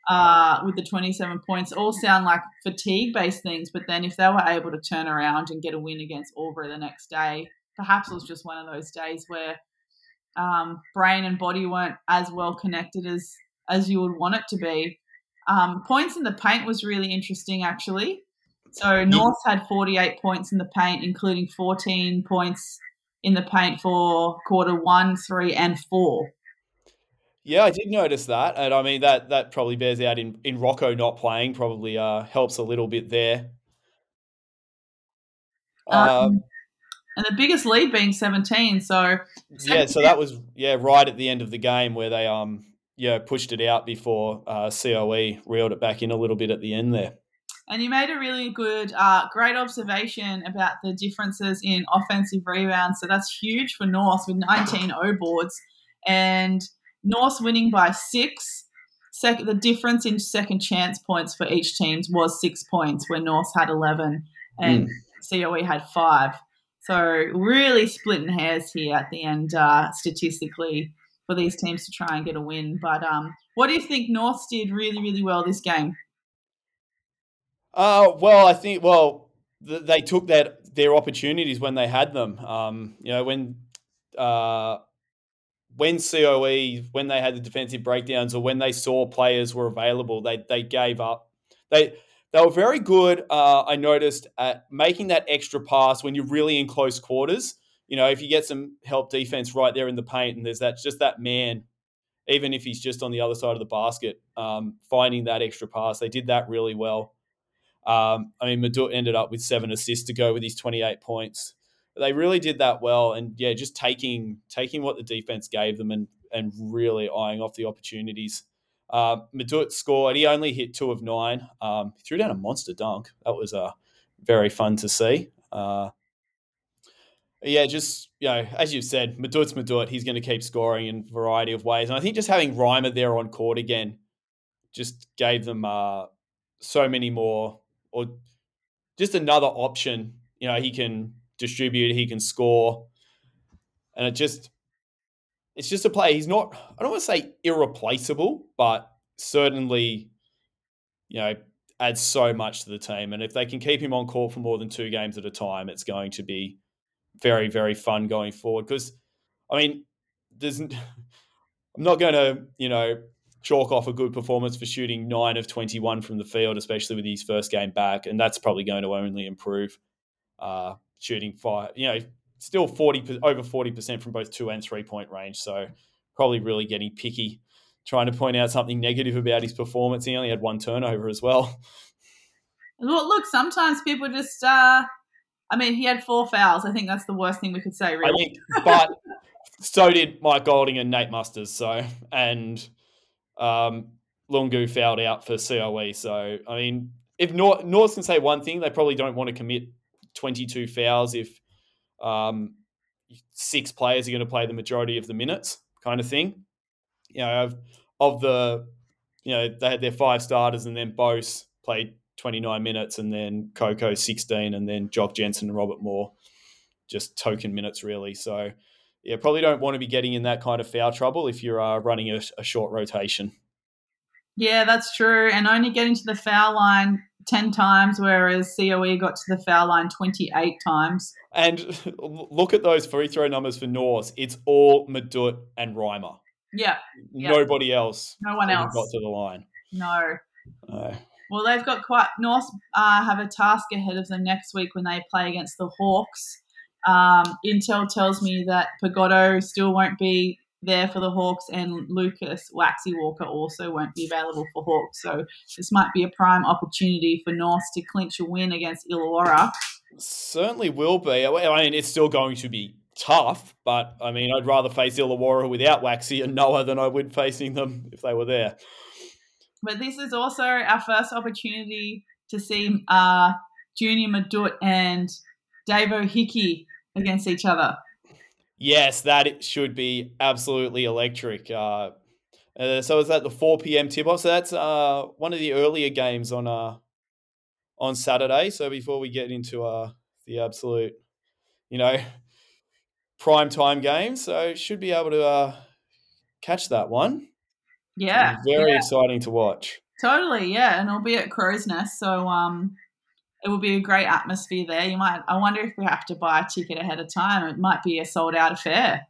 uh, with the 27 points all sound like fatigue based things. But then if they were able to turn around and get a win against Albury the next day, perhaps it was just one of those days where um, brain and body weren't as well connected as as you would want it to be. Um, points in the paint was really interesting, actually. So North had 48 points in the paint, including 14 points in the paint for quarter one, three, and four. Yeah, I did notice that, and I mean that that probably bears out in in Rocco not playing. Probably uh, helps a little bit there. Um, um, and the biggest lead being 17. So 17. yeah, so that was yeah right at the end of the game where they um yeah, pushed it out before uh, COE reeled it back in a little bit at the end there. And you made a really good, uh, great observation about the differences in offensive rebounds. So that's huge for North with 19 O boards. And North winning by six. Second, the difference in second chance points for each team was six points, where North had 11 and mm. COE had five. So really splitting hairs here at the end, uh, statistically, for these teams to try and get a win. But um, what do you think Norths did really, really well this game? Uh, well, I think well th- they took that their opportunities when they had them. Um, you know when uh, when COE when they had the defensive breakdowns or when they saw players were available, they they gave up. They they were very good. Uh, I noticed at making that extra pass when you're really in close quarters. You know, if you get some help defense right there in the paint, and there's that just that man, even if he's just on the other side of the basket, um, finding that extra pass, they did that really well. Um, I mean, Madut ended up with seven assists to go with his 28 points. But they really did that well, and yeah, just taking taking what the defense gave them and and really eyeing off the opportunities. Uh, Madut scored. He only hit two of nine. Um, he threw down a monster dunk. That was uh, very fun to see. Uh, yeah, just you know, as you've said, Madut's Madut. He's going to keep scoring in a variety of ways, and I think just having Reimer there on court again just gave them uh, so many more, or just another option. You know, he can distribute, he can score, and it just it's just a play. He's not, I don't want to say irreplaceable, but certainly, you know, adds so much to the team. And if they can keep him on court for more than two games at a time, it's going to be very, very fun going forward. Because, I mean, there's, I'm not going to, you know, chalk off a good performance for shooting nine of 21 from the field, especially with his first game back. And that's probably going to only improve uh, shooting five, you know, still 40 over 40% from both two and three point range. So probably really getting picky, trying to point out something negative about his performance. He only had one turnover as well. Look, look sometimes people just, uh, I mean, he had four fouls. I think that's the worst thing we could say, really. I mean, but so did Mike Golding and Nate Musters. So, and um, Lungu fouled out for COE. So, I mean, if North, North can say one thing, they probably don't want to commit 22 fouls if um, six players are going to play the majority of the minutes, kind of thing. You know, of, of the, you know, they had their five starters, and then Bose played 29 minutes, and then Coco 16, and then Jock Jensen and Robert Moore just token minutes, really. So, yeah, probably don't want to be getting in that kind of foul trouble if you're uh, running a, a short rotation. Yeah, that's true. And only getting to the foul line 10 times, whereas COE got to the foul line 28 times. And look at those free throw numbers for North. It's all Madut and Reimer. Yeah. Nobody else. No one else got to the line. No. No. Well, they've got quite North uh, have a task ahead of them next week when they play against the Hawks. Um, Intel tells me that Pagotto still won't be there for the Hawks, and Lucas Waxy Walker also won't be available for Hawks. So this might be a prime opportunity for North to clinch a win against Illawarra. Certainly will be. I mean, it's still going to be tough, but I mean, I'd rather face Illawarra without Waxy and Noah than I would facing them if they were there. But this is also our first opportunity to see uh, Junior Madut and Davo Hickey against each other. Yes, that should be absolutely electric. Uh, uh, so is that the 4 p.m. tip off? So that's uh, one of the earlier games on uh, on Saturday. So before we get into uh, the absolute, you know, prime time game, so should be able to uh, catch that one. Yeah, very yeah. exciting to watch. Totally, yeah, and it'll be at Crow's Nest, so um, it will be a great atmosphere there. You might. I wonder if we have to buy a ticket ahead of time. It might be a sold out affair.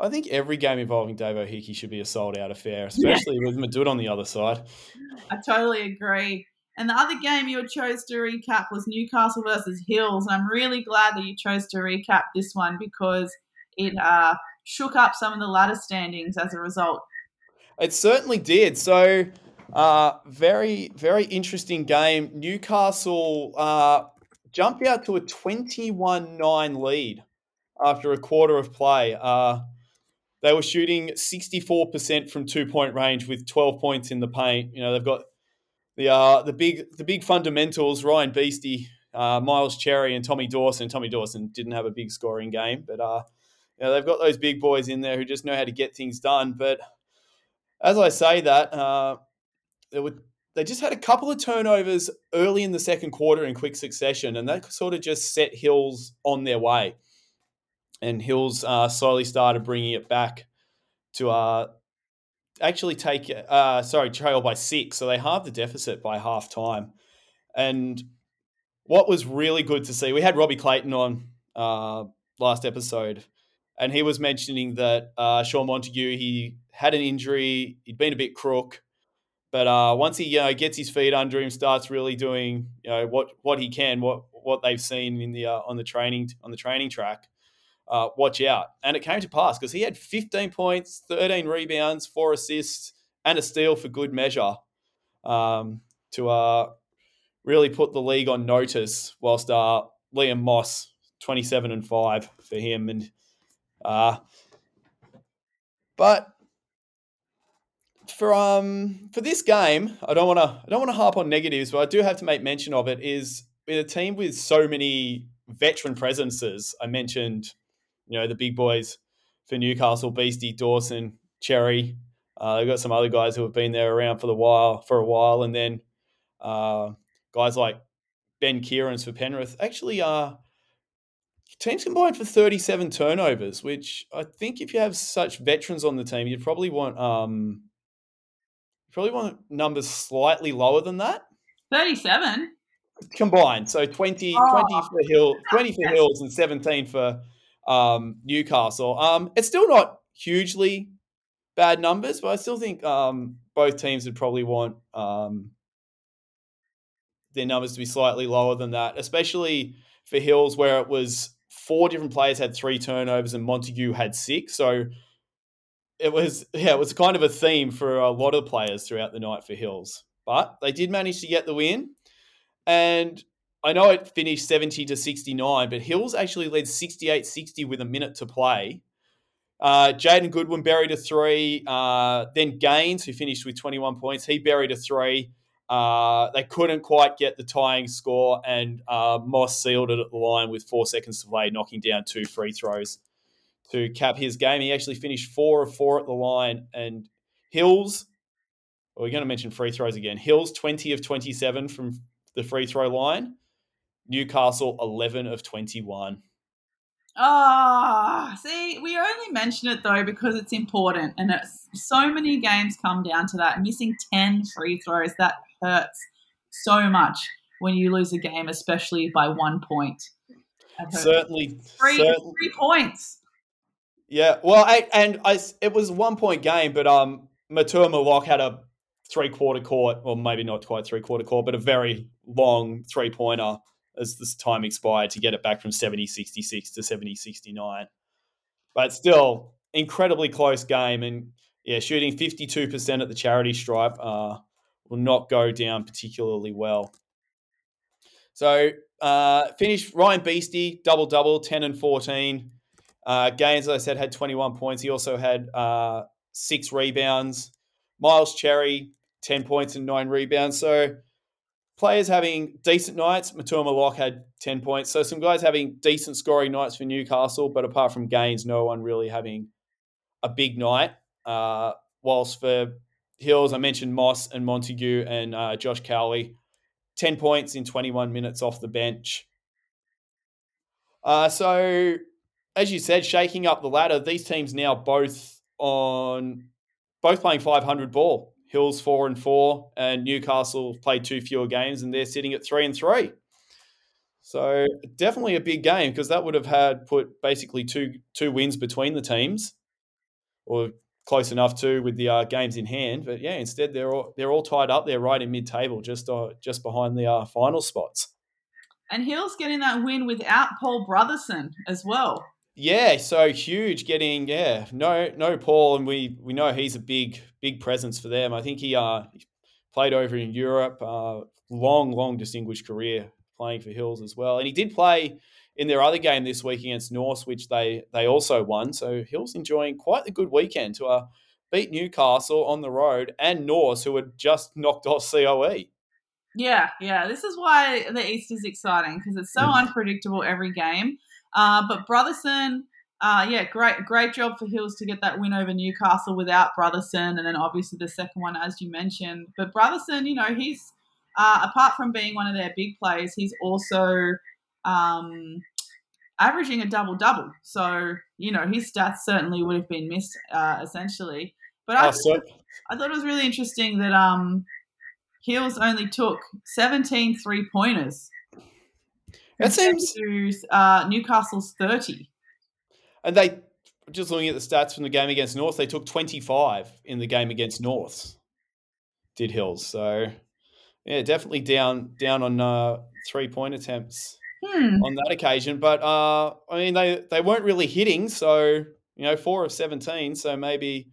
I think every game involving Davo Hickey should be a sold out affair, especially yeah. with Madut on the other side. I totally agree. And the other game you chose to recap was Newcastle versus Hills. And I'm really glad that you chose to recap this one because it uh, shook up some of the ladder standings as a result. It certainly did. So uh, very, very interesting game. Newcastle uh, jumped out to a 21 9 lead after a quarter of play. Uh, they were shooting 64% from two point range with 12 points in the paint. You know, they've got the uh, the big the big fundamentals, Ryan Beastie, uh, Miles Cherry, and Tommy Dawson. Tommy Dawson didn't have a big scoring game, but uh, you know, they've got those big boys in there who just know how to get things done. But as I say that, uh, they just had a couple of turnovers early in the second quarter in quick succession, and that sort of just set Hills on their way. and Hills uh, slowly started bringing it back to uh, actually take uh, sorry trail by six, so they halved the deficit by half time. And what was really good to see, we had Robbie Clayton on uh, last episode, and he was mentioning that uh, Sean Montague he had an injury, he'd been a bit crook, but uh, once he you know, gets his feet under him, starts really doing you know what what he can, what what they've seen in the uh, on the training on the training track. Uh, watch out. And it came to pass because he had 15 points, 13 rebounds, four assists, and a steal for good measure um, to uh, really put the league on notice. Whilst uh, Liam Moss, 27 and 5 for him. And uh, but for um for this game, I don't want to I don't want to harp on negatives, but I do have to make mention of it. Is with a team with so many veteran presences. I mentioned, you know, the big boys for Newcastle, Beastie, Dawson, Cherry. Uh, they've got some other guys who have been there around for the while for a while, and then uh, guys like Ben Kearns for Penrith. Actually, uh, teams combined for 37 turnovers, which I think if you have such veterans on the team, you'd probably want um, probably want numbers slightly lower than that. 37 combined. So 20, oh. 20 for Hill, 20 for Hills and 17 for um, Newcastle. Um, it's still not hugely bad numbers, but I still think um, both teams would probably want um, their numbers to be slightly lower than that, especially for Hills, where it was four different players had three turnovers and Montague had six. So it was yeah, it was kind of a theme for a lot of players throughout the night for Hills. But they did manage to get the win. And I know it finished 70 to 69, but Hills actually led 68 60 with a minute to play. Uh, Jaden Goodwin buried a three. Uh, then Gaines, who finished with 21 points, he buried a three. Uh, they couldn't quite get the tying score, and uh, Moss sealed it at the line with four seconds to play, knocking down two free throws to cap his game. He actually finished four of four at the line, and Hills. Well, we're going to mention free throws again. Hills 20 of 27 from the free throw line. Newcastle 11 of 21. Ah, oh, see, we only mention it though because it's important, and it's so many games come down to that. Missing ten free throws that hurts so much when you lose a game, especially by one point. Certainly, three certainly. three points. Yeah, well, I, and I, it was a one point game, but um, Matua Malock had a three quarter court, or maybe not quite three quarter court, but a very long three pointer as this time expired to get it back from 70 66 to 70 69. But still, incredibly close game. And yeah, shooting 52% at the charity stripe uh, will not go down particularly well. So, uh, finished Ryan Beastie, double double, 10 and 14. Uh, Gaines, as I said, had 21 points. He also had uh, six rebounds. Miles Cherry, 10 points and nine rebounds. So players having decent nights. Matua Malock had 10 points. So some guys having decent scoring nights for Newcastle, but apart from Gaines, no one really having a big night. Uh, whilst for Hills, I mentioned Moss and Montague and uh, Josh Cowley, 10 points in 21 minutes off the bench. Uh, so, as you said, shaking up the ladder, these teams now both on both playing 500 ball. Hills four and four, and Newcastle played two fewer games, and they're sitting at three and three. So definitely a big game because that would have had put basically two two wins between the teams, or close enough to with the uh, games in hand. But yeah, instead they're all they're all tied up there right in mid table, just uh, just behind the uh, final spots. And Hill's getting that win without Paul Brotherson as well. Yeah, so huge getting yeah no no Paul and we we know he's a big big presence for them. I think he uh played over in Europe, uh, long long distinguished career playing for Hills as well, and he did play in their other game this week against Norths, which they they also won. So Hills enjoying quite a good weekend to uh, beat Newcastle on the road and Norths, who had just knocked off COE. Yeah, yeah. This is why the East is exciting because it's so mm. unpredictable every game. Uh, but Brotherson, uh, yeah, great, great job for Hills to get that win over Newcastle without Brotherson, and then obviously the second one, as you mentioned. But Brotherson, you know, he's uh, apart from being one of their big players, he's also um, averaging a double double. So you know his stats certainly would have been missed uh, essentially. But I, Oh, so- I thought it was really interesting that um, Hills only took 17 three pointers. That seems, to uh, Newcastle's 30. and they just looking at the stats from the game against North, they took 25 in the game against North. Did Hills. So, yeah, definitely down down on uh, three point attempts. Hmm. on that occasion. But uh, I mean, they they weren't really hitting, so you know, four of seventeen. So maybe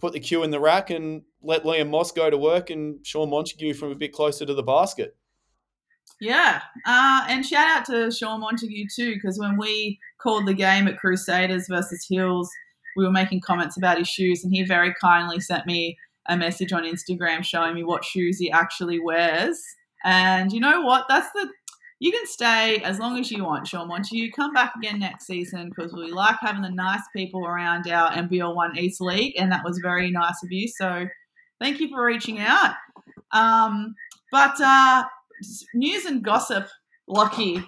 put the cue in the rack and let Liam Moss go to work and Sean Montague from a bit closer to the basket. Yeah, uh, and shout out to Sean Montague too, because when we called the game at Crusaders versus Hills, we were making comments about his shoes, and he very kindly sent me a message on Instagram showing me what shoes he actually wears. And you know what? That's the you can stay as long as you want, Sean Montague. Come back again next season because we like having the nice people around our NBL One East League, and that was very nice of you. So thank you for reaching out. Um, but uh, news and gossip, Lachy.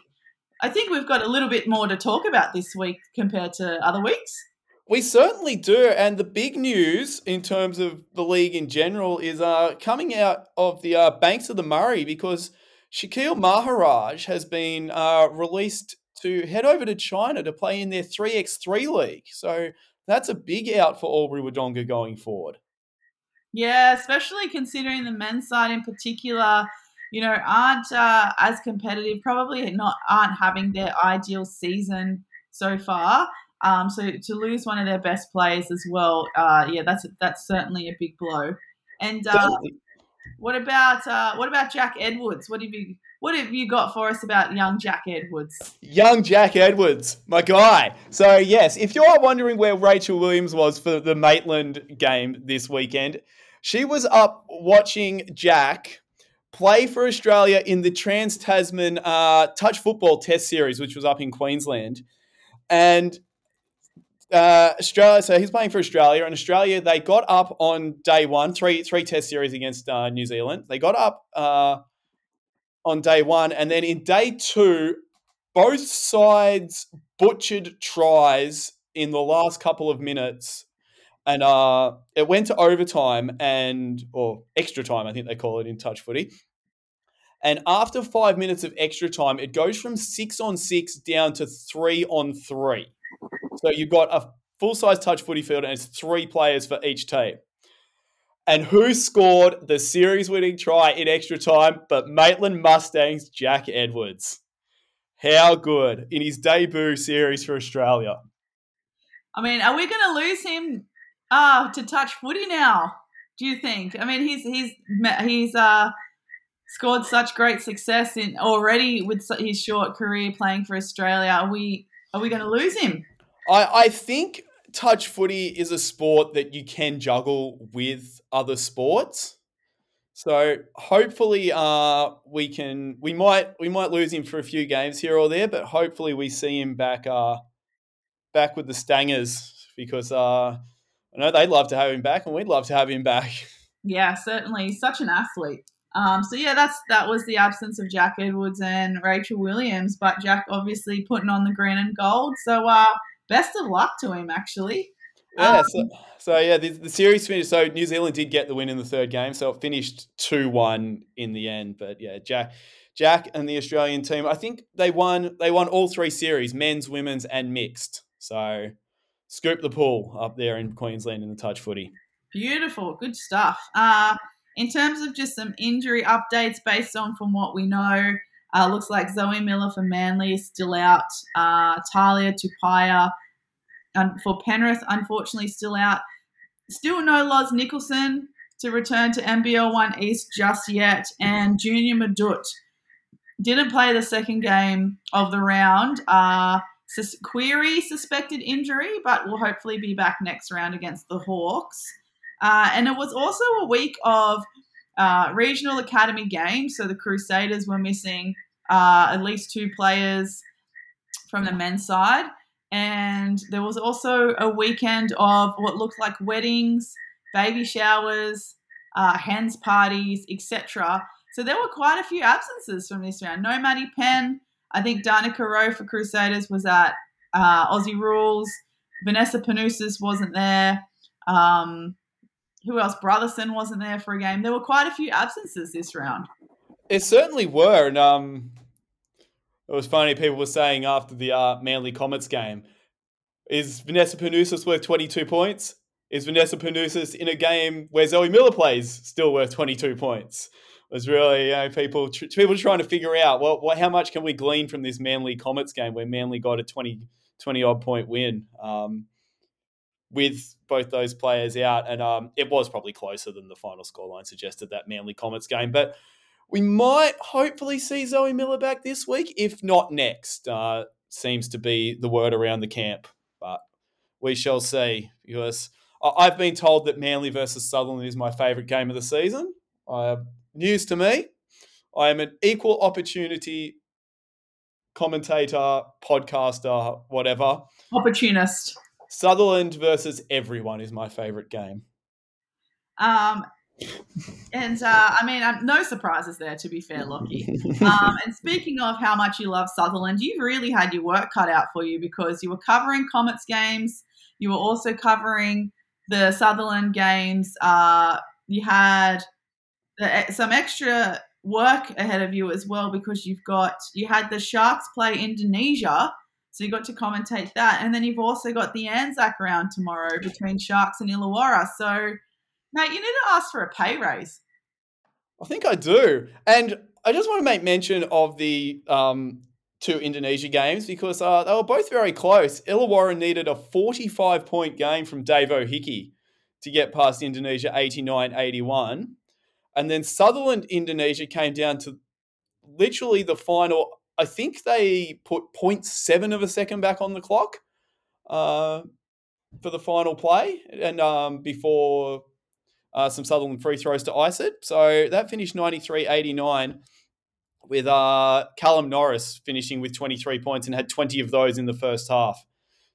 I think we've got a little bit more to talk about this week compared to other weeks. We certainly do, and the big news in terms of the league in general is uh, coming out of the uh, banks of the Murray because Shaquille Maharaj has been uh, released to head over to China to play in their 3x3 league. So that's a big out for Albury Wodonga going forward. Yeah, especially considering the men's side in particular, you know, aren't uh, as competitive. Probably not aren't having their ideal season so far. Um, so to lose one of their best players as well, uh, yeah, that's that's certainly a big blow. And uh. What about uh, what about Jack Edwards? What have you what have you got for us about young Jack Edwards? Young Jack Edwards, my guy. So, yes, if you are wondering where Rachel Williams was for the Maitland game this weekend, she was up watching Jack play for Australia in the Trans Tasman uh, Touch Football Test Series, which was up in Queensland. And uh, Australia, so he's playing for Australia, and Australia they got up on day one, three three Test series against uh, New Zealand. They got up uh, on day one, and then in day two, both sides butchered tries in the last couple of minutes, and uh, it went to overtime and or extra time, I think they call it in touch footy. And after five minutes of extra time, it goes from six on six down to three on three. So you've got a full size touch footy field, and it's three players for each team. And who scored the series winning try in extra time but Maitland Mustangs Jack Edwards? How good in his debut series for Australia. I mean, are we going to lose him uh, to touch footy now? Do you think? I mean, he's he's he's uh, scored such great success in already with his short career playing for Australia. Are we are we going to lose him? I, I think touch footy is a sport that you can juggle with other sports. So hopefully uh, we can we might we might lose him for a few games here or there, but hopefully we see him back uh, back with the Stangers because uh, I know they'd love to have him back and we'd love to have him back. Yeah, certainly. Such an athlete. Um, so yeah, that's that was the absence of Jack Edwards and Rachel Williams, but Jack obviously putting on the green and gold. So uh, best of luck to him, actually. Yeah, Um, so, so yeah, the, the series finished. So New Zealand did get the win in the third game, so it finished two one in the end. But yeah, Jack, Jack and the Australian team, I think they won. They won all three series: men's, women's, and mixed. So scoop the pool up there in Queensland in the touch footy. Beautiful, good stuff. Uh, in terms of just some injury updates based on from what we know, uh, looks like Zoe Miller for Manly is still out. Uh, Talia Tupaya um, for Penrith, unfortunately, still out. Still no Loz Nicholson to return to NBL One East just yet, and Junior Madut didn't play the second game of the round. Uh, sus- query suspected injury, but will hopefully be back next round against the Hawks. Uh, and it was also a week of uh, regional academy games. So the Crusaders were missing uh, at least two players from the men's side. And there was also a weekend of what looked like weddings, baby showers, uh, hens parties, etc. So there were quite a few absences from this round. No Maddie Penn, I think Danica Rowe for Crusaders was at uh, Aussie Rules. Vanessa Panousis wasn't there. Um, who else? Brotherson wasn't there for a game. There were quite a few absences this round. It certainly were, and um, it was funny. People were saying after the uh, Manly Comets game, is Vanessa Panousis worth twenty two points? Is Vanessa Panousis in a game where Zoe Miller plays still worth twenty two points? It was really you know, people tr- people trying to figure out well, what, how much can we glean from this Manly Comets game where Manly got a 20, 20 odd point win. Um, with both those players out, and um, it was probably closer than the final scoreline suggested that Manly Comets game. But we might hopefully see Zoe Miller back this week, if not next. Uh, seems to be the word around the camp, but we shall see. Because I've been told that Manly versus Sutherland is my favourite game of the season. Uh, news to me. I am an equal opportunity commentator, podcaster, whatever. Opportunist. Sutherland versus everyone is my favorite game. Um, and uh, I mean, um, no surprises there, to be fair, Lachy. Um, and speaking of how much you love Sutherland, you've really had your work cut out for you because you were covering Comets games. You were also covering the Sutherland games. Uh, you had the, some extra work ahead of you as well because you've got you had the Sharks play Indonesia so you got to commentate that. And then you've also got the Anzac round tomorrow between Sharks and Illawarra. So, mate, you need to ask for a pay raise. I think I do. And I just want to make mention of the um, two Indonesia games because uh, they were both very close. Illawarra needed a 45 point game from Davo Hickey to get past Indonesia 89 81. And then Sutherland Indonesia came down to literally the final I think they put 0.7 of a second back on the clock uh, for the final play, and um, before uh, some Sutherland free throws to ice it. So that finished 93 89 with uh, Callum Norris finishing with 23 points and had 20 of those in the first half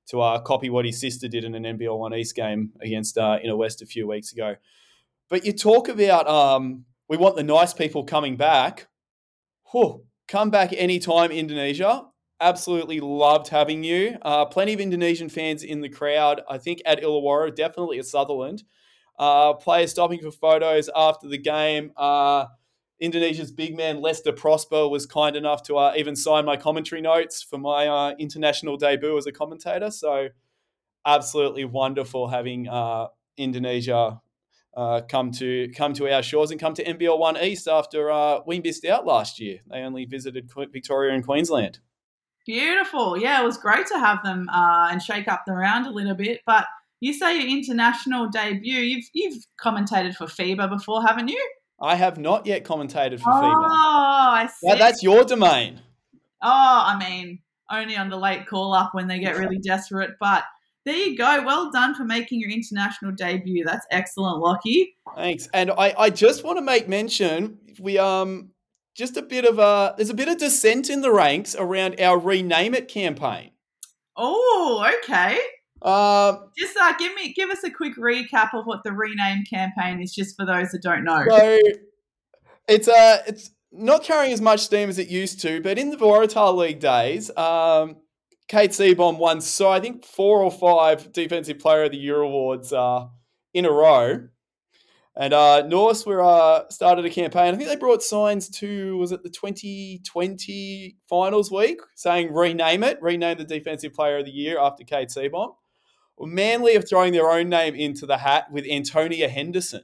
to uh, copy what his sister did in an NBL One East game against uh, Inner West a few weeks ago. But you talk about um, we want the nice people coming back. Whew, Come back anytime, Indonesia. Absolutely loved having you. Uh, plenty of Indonesian fans in the crowd. I think at Illawarra, definitely at Sutherland. Uh, players stopping for photos after the game. Uh, Indonesia's big man Lester Prosper was kind enough to uh, even sign my commentary notes for my uh, international debut as a commentator. So, absolutely wonderful having uh, Indonesia uh, come to come to our shores and come to NBL One East after uh, we missed out last year. They only visited Victoria and Queensland. Beautiful, yeah, it was great to have them uh, and shake up the round a little bit. But you say your international debut. You've you've commentated for FIBA before, haven't you? I have not yet commentated for oh, FIBA. Oh, I see. That, that's your domain. Oh, I mean, only on the late call up when they get really desperate. But there you go. Well done for making your international debut. That's excellent, Lachy. Thanks. And I, I just want to make mention we um just a bit of a there's a bit of dissent in the ranks around our rename it campaign. Oh, okay. Um, just uh, give me give us a quick recap of what the rename campaign is, just for those that don't know. So it's uh it's not carrying as much steam as it used to, but in the Waratah League days, um, Kate Seabom won so I think four or five Defensive Player of the Year awards uh, in a row. And uh, Norths were uh, started a campaign. I think they brought signs to was it the 2020 finals week saying rename it, rename the Defensive Player of the Year after Kate Seabom. Well, Manly are throwing their own name into the hat with Antonia Henderson.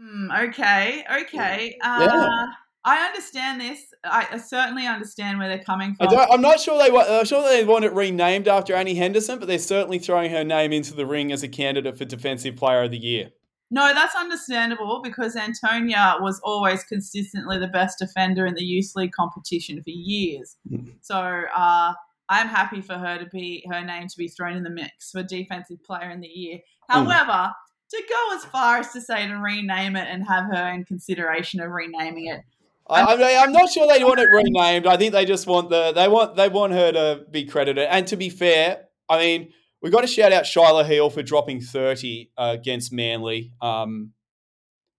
Mm, okay, okay. Uh, yeah. I understand this. I certainly understand where they're coming from. I am not sure they want. I'm sure they want it renamed after Annie Henderson, but they're certainly throwing her name into the ring as a candidate for Defensive Player of the Year. No, that's understandable because Antonia was always consistently the best defender in the youth league competition for years. Mm. So uh, I'm happy for her to be her name to be thrown in the mix for Defensive Player in the Year. Hmm. However. Mm. To go as far as to say to rename it and have her in consideration of renaming it, I, I mean, I'm not sure they want it renamed. I think they just want the they want they want her to be credited. And to be fair, I mean, we got to shout out Shiloh Hill for dropping 30 uh, against Manly um,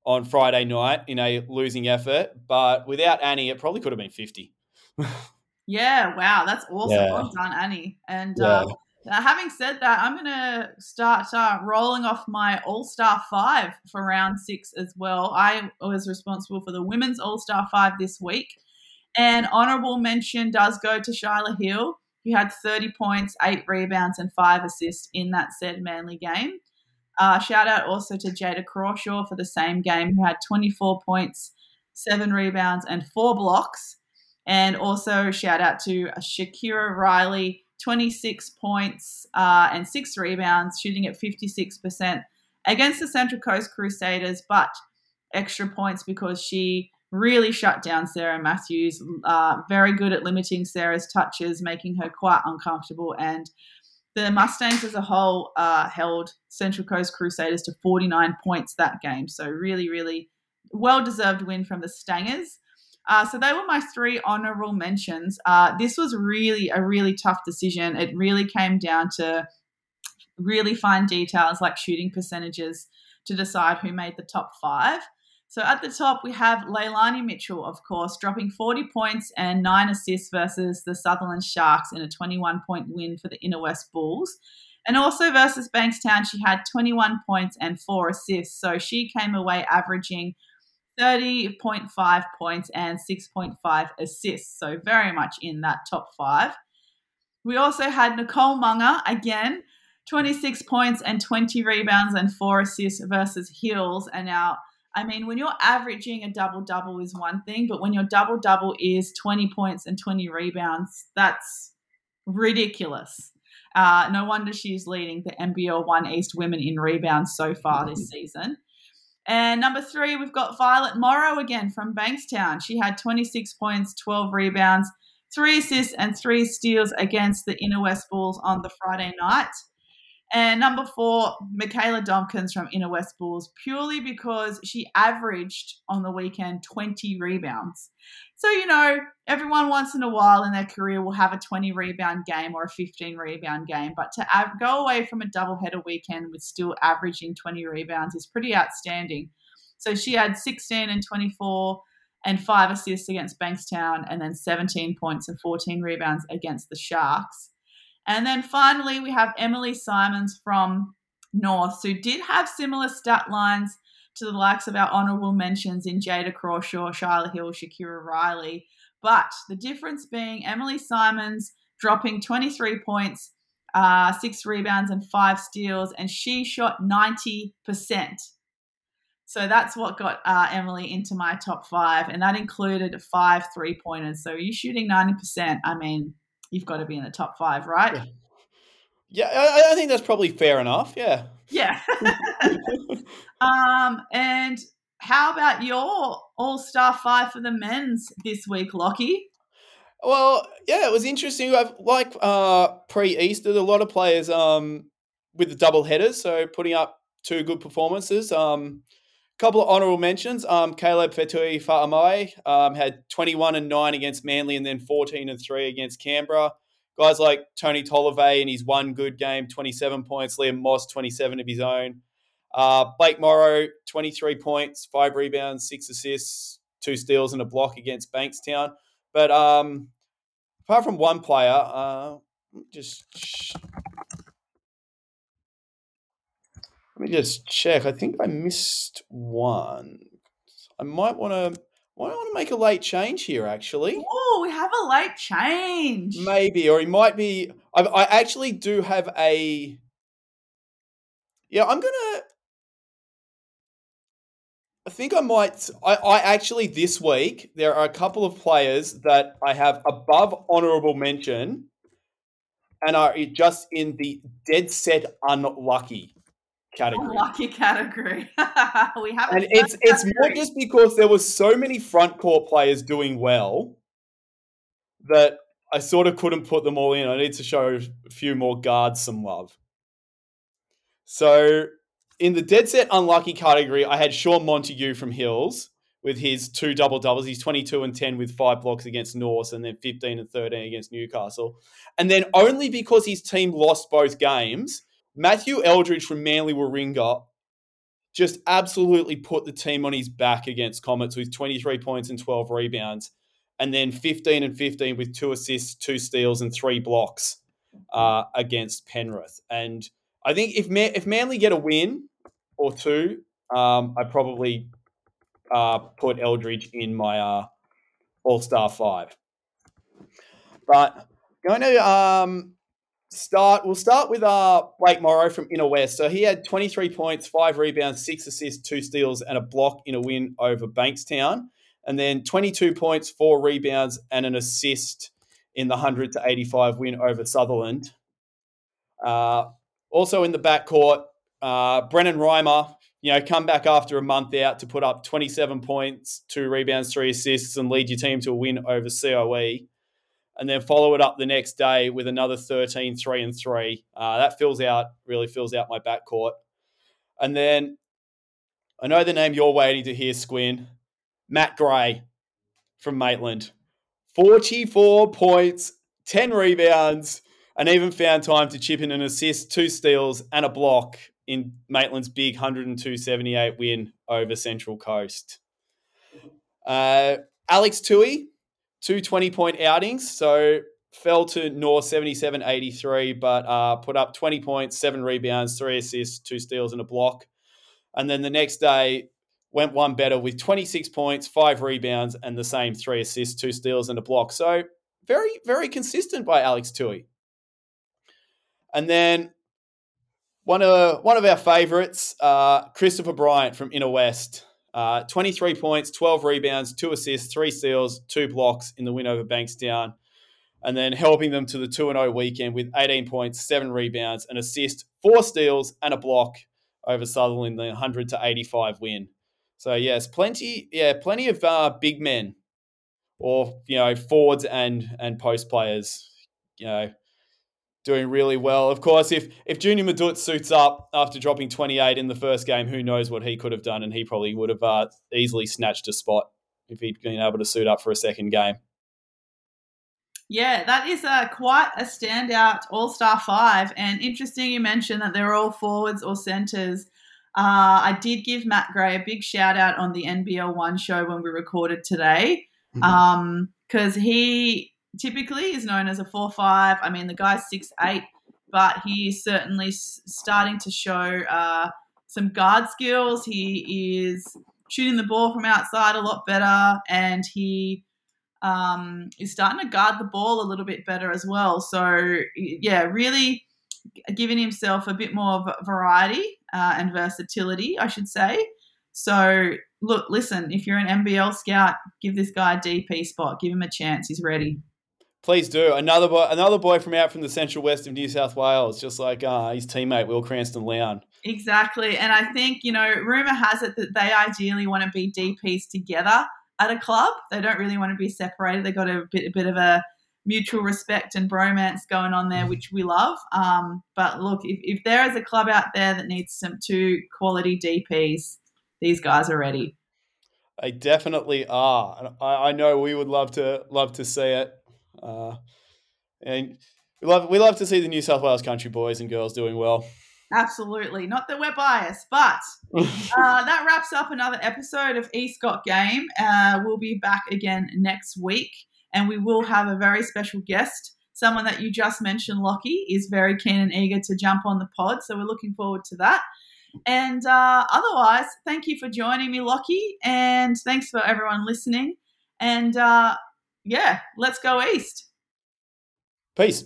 on Friday night in a losing effort. But without Annie, it probably could have been 50. yeah, wow, that's awesome. Yeah. Well done, Annie. And Yeah. um, uh, having said that, I'm going to start uh, rolling off my All Star Five for round six as well. I was responsible for the women's All Star Five this week. And honourable mention does go to Shyla Hill, who had 30 points, eight rebounds, and five assists in that said Manly game. Uh, shout out also to Jada Crawshaw for the same game, who had 24 points, seven rebounds, and four blocks. And also shout out to Shakira Riley, 26 points uh, and six rebounds, shooting at 56% against the Central Coast Crusaders, but extra points because she really shut down Sarah Matthews. Uh, very good at limiting Sarah's touches, making her quite uncomfortable. And the Mustangs as a whole uh, held Central Coast Crusaders to 49 points that game. So, really, really well deserved win from the Stangers. Uh, so, they were my three honorable mentions. Uh, this was really a really tough decision. It really came down to really fine details like shooting percentages to decide who made the top five. So at the top, we have Leilani Mitchell, of course, dropping 40 points and nine assists versus the Sutherland Sharks in a 21 point win for the Inner West Bulls. And also versus Bankstown, she had 21 points and four assists. So she came away averaging 30.5 points and 6.5 assists. So very much in that top five. We also had Nicole Munger again, 26 points and 20 rebounds and four assists versus Hills. And now I mean, when you're averaging a double double is one thing, but when your double double is 20 points and 20 rebounds, that's ridiculous. Uh, no wonder she's leading the NBL One East women in rebounds so far this season. And number three, we've got Violet Morrow again from Bankstown. She had 26 points, 12 rebounds, three assists, and three steals against the Inner West Bulls on the Friday night. And number four, Michaela Dompkins from Inner West Bulls, purely because she averaged on the weekend 20 rebounds. So, you know, everyone once in a while in their career will have a 20 rebound game or a 15 rebound game, but to av- go away from a doubleheader weekend with still averaging 20 rebounds is pretty outstanding. So she had 16 and 24 and five assists against Bankstown, and then 17 points and 14 rebounds against the Sharks. And then finally, we have Emily Simons from North, who did have similar stat lines to the likes of our honourable mentions in Jada Crawshaw, Shyla Hill, Shakira Riley. But the difference being Emily Simons dropping 23 points, uh, six rebounds, and five steals, and she shot 90%. So that's what got uh, Emily into my top five, and that included five three pointers. So you shooting 90%, I mean, you've got to be in the top five, right? Yeah, yeah I, I think that's probably fair enough. Yeah. Yeah. um, and how about your All Star five for the men's this week, Lachy? Well, yeah, it was interesting. I've, like uh, pre-Easter, a lot of players um, with the double headers, so putting up two good performances. Um, couple of honourable mentions. Um, Caleb Fetui Fa'amai um, had 21 and 9 against Manly and then 14 and 3 against Canberra. Guys like Tony Tolliver in his one good game, 27 points. Liam Moss, 27 of his own. Uh, Blake Morrow, 23 points, five rebounds, six assists, two steals, and a block against Bankstown. But um, apart from one player, uh, just let me just check. I think I missed one. I might want to. Might want to make a late change here, actually. Oh, we have a late change. Maybe, or he might be. I, I actually do have a. Yeah, I'm gonna. I think I might. I, I actually this week there are a couple of players that I have above honourable mention, and are just in the dead set unlucky category. Unlucky category. we have, and it's it's more just because there was so many front court players doing well that I sort of couldn't put them all in. I need to show a few more guards some love. So in the dead set unlucky category, I had Sean Montague from Hills with his two double doubles. He's 22 and 10 with five blocks against North and then 15 and 13 against Newcastle. And then only because his team lost both games, Matthew Eldridge from Manly Warringah just absolutely put the team on his back against Comets with 23 points and 12 rebounds. and then 15 and 15 with two assists, two steals, and three blocks uh, against Penrith. And I think if Man- if Manly get a win or two, um, I probably uh, put Eldridge in my uh, All Star five. But going to um, start. We'll start with uh, Blake Morrow from Inner West. So he had 23 points, five rebounds, six assists, two steals, and a block in a win over Bankstown. And then 22 points, four rebounds, and an assist in the 100 to 85 win over Sutherland. Uh, also in the backcourt, uh, Brennan Reimer, you know, come back after a month out to put up 27 points, two rebounds, three assists, and lead your team to a win over COE and then follow it up the next day with another 13, 3 and 3. Uh, that fills out, really fills out my backcourt. And then I know the name you're waiting to hear, Squin. Matt Gray from Maitland. 44 points, 10 rebounds, and even found time to chip in an assist, two steals, and a block in Maitland's big 102 78 win over Central Coast. Uh, Alex Tui, two 20 point outings. So fell to North 77 83, but uh, put up 20 points, seven rebounds, three assists, two steals, and a block. And then the next day went one better with 26 points, five rebounds, and the same three assists, two steals, and a block. So very, very consistent by Alex Tui. And then one of one of our favourites, uh, Christopher Bryant from Inner West. Uh, 23 points, 12 rebounds, two assists, three steals, two blocks in the win over Bankstown. And then helping them to the 2 0 weekend with 18 points, seven rebounds, an assist, four steals, and a block over Sutherland, in the 100 to 85 win. So, yes, plenty, yeah, plenty of uh, big men or, you know, forwards and, and post players, you know, doing really well. Of course, if if Junior Madut suits up after dropping 28 in the first game, who knows what he could have done, and he probably would have uh, easily snatched a spot if he'd been able to suit up for a second game. Yeah, that is a quite a standout All Star five, and interesting. You mentioned that they're all forwards or centers. Uh, I did give Matt Gray a big shout out on the NBL One show when we recorded today, because mm-hmm. um, he typically is known as a four five. I mean, the guy's six eight, but he's certainly starting to show uh, some guard skills. He is shooting the ball from outside a lot better, and he um, is starting to guard the ball a little bit better as well. So yeah, really giving himself a bit more variety uh, and versatility, I should say. So look, listen, if you're an NBL scout, give this guy a DP spot. Give him a chance. He's ready. Please do. Another boy, another boy from out from the central west of New South Wales, just like uh, his teammate Will Cranston Lown. Exactly. And I think, you know, rumour has it that they ideally want to be DPs together at a club. They don't really want to be separated. They've got a bit, a bit of a mutual respect and bromance going on there, which we love. Um, but look, if, if there is a club out there that needs some two quality DPs, these guys are ready. They definitely are. I, I know we would love to love to see it. Uh, and we love we love to see the New South Wales country boys and girls doing well. Absolutely, not that we're biased, but uh, that wraps up another episode of Escott Game. Uh, we'll be back again next week, and we will have a very special guest. Someone that you just mentioned, Lachy, is very keen and eager to jump on the pod, so we're looking forward to that. And uh, otherwise, thank you for joining me, Lachy, and thanks for everyone listening. And uh, yeah, let's go east. Peace.